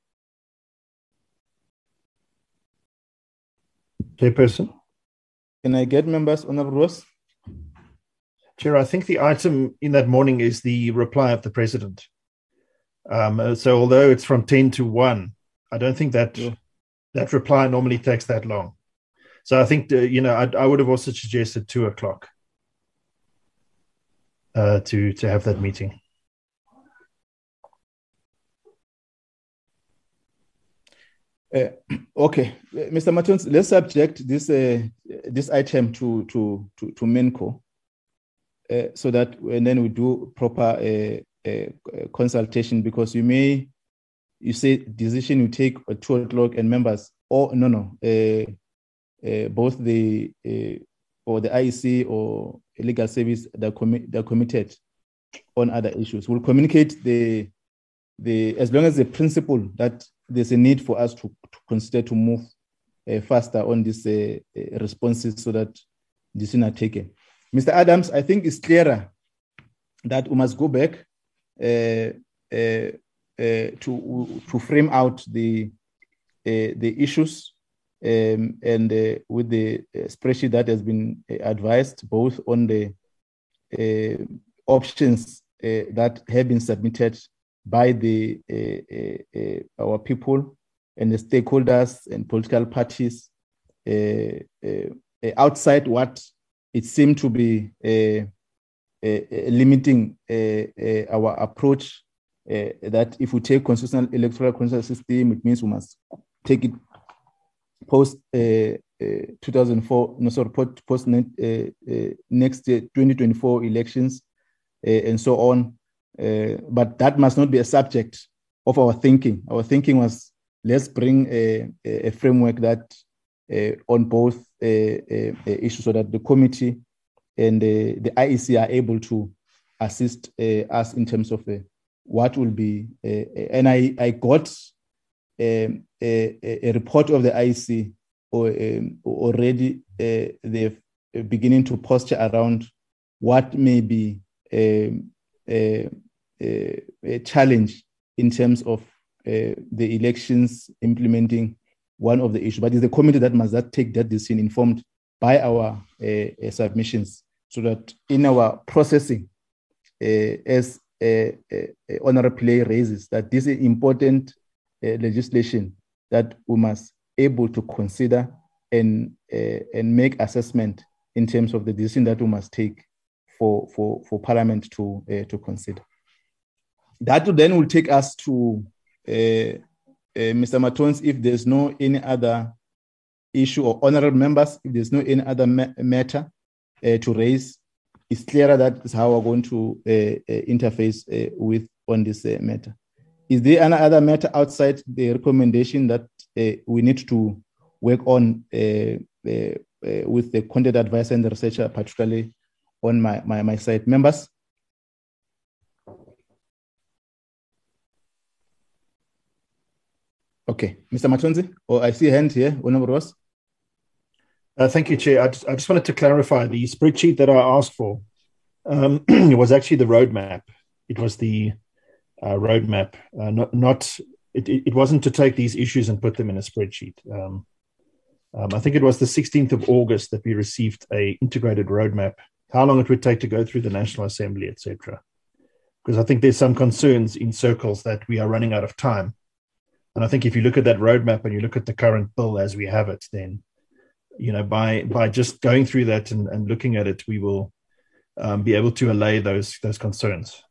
[SPEAKER 8] Chairperson.
[SPEAKER 1] Can I get members, Honorable Roos?
[SPEAKER 8] Chair, I think the item in that morning is the reply of the president. Um, uh, so although it's from 10 to 1, I don't think that yeah. that reply normally takes that long. So I think, uh, you know, I, I would have also suggested 2 o'clock uh, to, to have that meeting.
[SPEAKER 1] Uh, okay, Mr. Martins, let's subject this uh, this item to to to, to MENCO, uh, so that and then we do proper uh, consultation because you may you say decision you take at two o'clock and members or no no uh, both the or the IEC or legal service that commi- they're committed on other issues. We'll communicate the the as long as the principle that there's a need for us to, to consider to move uh, faster on these uh, uh, responses so that decisions are taken. Mr. Adams, I think it's clearer that we must go back uh, uh, uh, Uh, uh, uh, to to frame out the the issues um, and with the spreadsheet that has been advised both on the options that have been submitted by the uh, uh, our people and the stakeholders and political parties uh, outside what it seemed to be limiting our approach. that if we take constitutional electoral constitutional system, it means we must take it post 2004, no sorry, post next 2024 elections and so on. But that must not be a subject of our thinking. Our thinking was let's bring a, a framework that uh, on both uh, uh, issues so that the committee and the IEC are able to assist us in terms of what will be. and I, I got um, a, a, report of the IEC or, um, already. they're beginning to posture around what may be um, a, a, challenge in terms of uh, the elections implementing one of the issues. But it's the committee that must that take that decision informed by our uh, submissions so that in our processing, as Honorable Pillay raises, that this is important legislation that we must able to consider and and make assessment in terms of the decision that we must take for, for, for Parliament to, uh, to consider. That then will take us to uh, uh, Mr. Matons, if there's no any other issue or honorable members, if there's no any other ma- matter uh, to raise, it's clearer that is how we're going to uh, uh, interface with on this matter. Is there any other matter outside the recommendation that we need to work on with the content advisor and the researcher, particularly on my, my, my side. Members? Okay, Mr. Matonsi, or oh, I see a hand here, Honorable Roos.
[SPEAKER 8] Uh, thank you, Chair. I just, I just, wanted to clarify the spreadsheet that I asked for. Um, it *clears throat* was actually the roadmap. It was the uh, roadmap, uh, not not. It, it wasn't to take these issues and put them in a spreadsheet. Um, um, I think it was the 16th of August that we received a integrated roadmap how long it would take to go through the National Assembly, etc. Because I think there's some concerns in circles that we are running out of time. And I think if you look at that roadmap and you look at the current bill as we have it, then you know by by just going through that and, and looking at it, we will um, be able to allay those those concerns.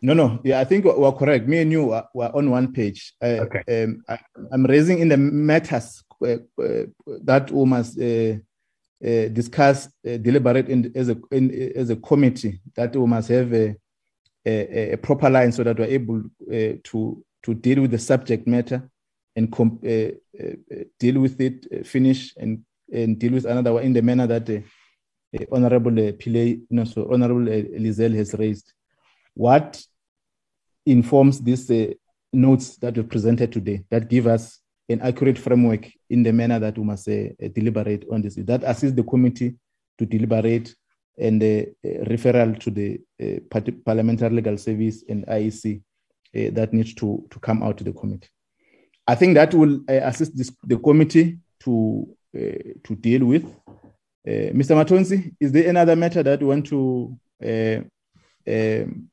[SPEAKER 1] No, no, yeah, I think we're correct. Me and you are, are on one page. Uh, okay. Um, I, am raising in the matters uh, uh, that we must uh, uh, discuss, uh, deliberate in, as, a, in, as a committee that we must have a, a, a proper line so that we're able uh, to, to deal with the subject matter and com- uh, uh, uh, deal with it, uh, finish and, and deal with another one in the manner that uh, uh, Honorable Pillay, no, so Honorable Liezl has raised. What informs these notes that we presented today that give us an accurate framework in the manner that we must deliberate on this. That assists the committee to deliberate and the referral to the Parliamentary Legal Service and IEC that needs to, to come out to the committee. I think that will assist this, the committee to to deal with. Mr. Matonsi, is there another matter that you want to um,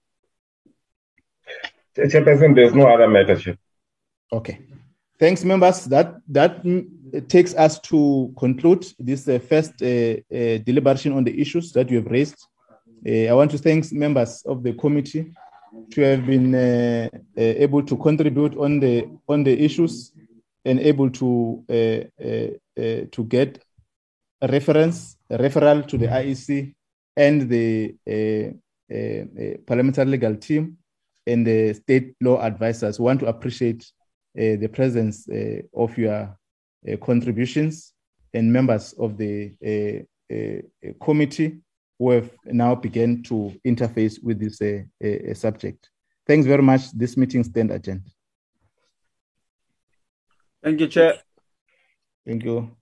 [SPEAKER 2] Chairperson, there's no other matter, Chair.
[SPEAKER 1] Okay. Thanks, members. That that takes us to conclude this uh, first uh, uh, deliberation on the issues that you have raised. I want to thank members of the committee to have been uh, uh, able to contribute on the on the issues and able to uh, to get a reference, a referral to the IEC and the parliamentary legal team and the state law advisors. We want to appreciate uh, the presence uh, of your uh, contributions and members of the committee who have now begun to interface with this uh, uh, uh, subject. Thanks very much. This meeting stand adjourned.
[SPEAKER 10] Thank you, Chair.
[SPEAKER 1] Thank you.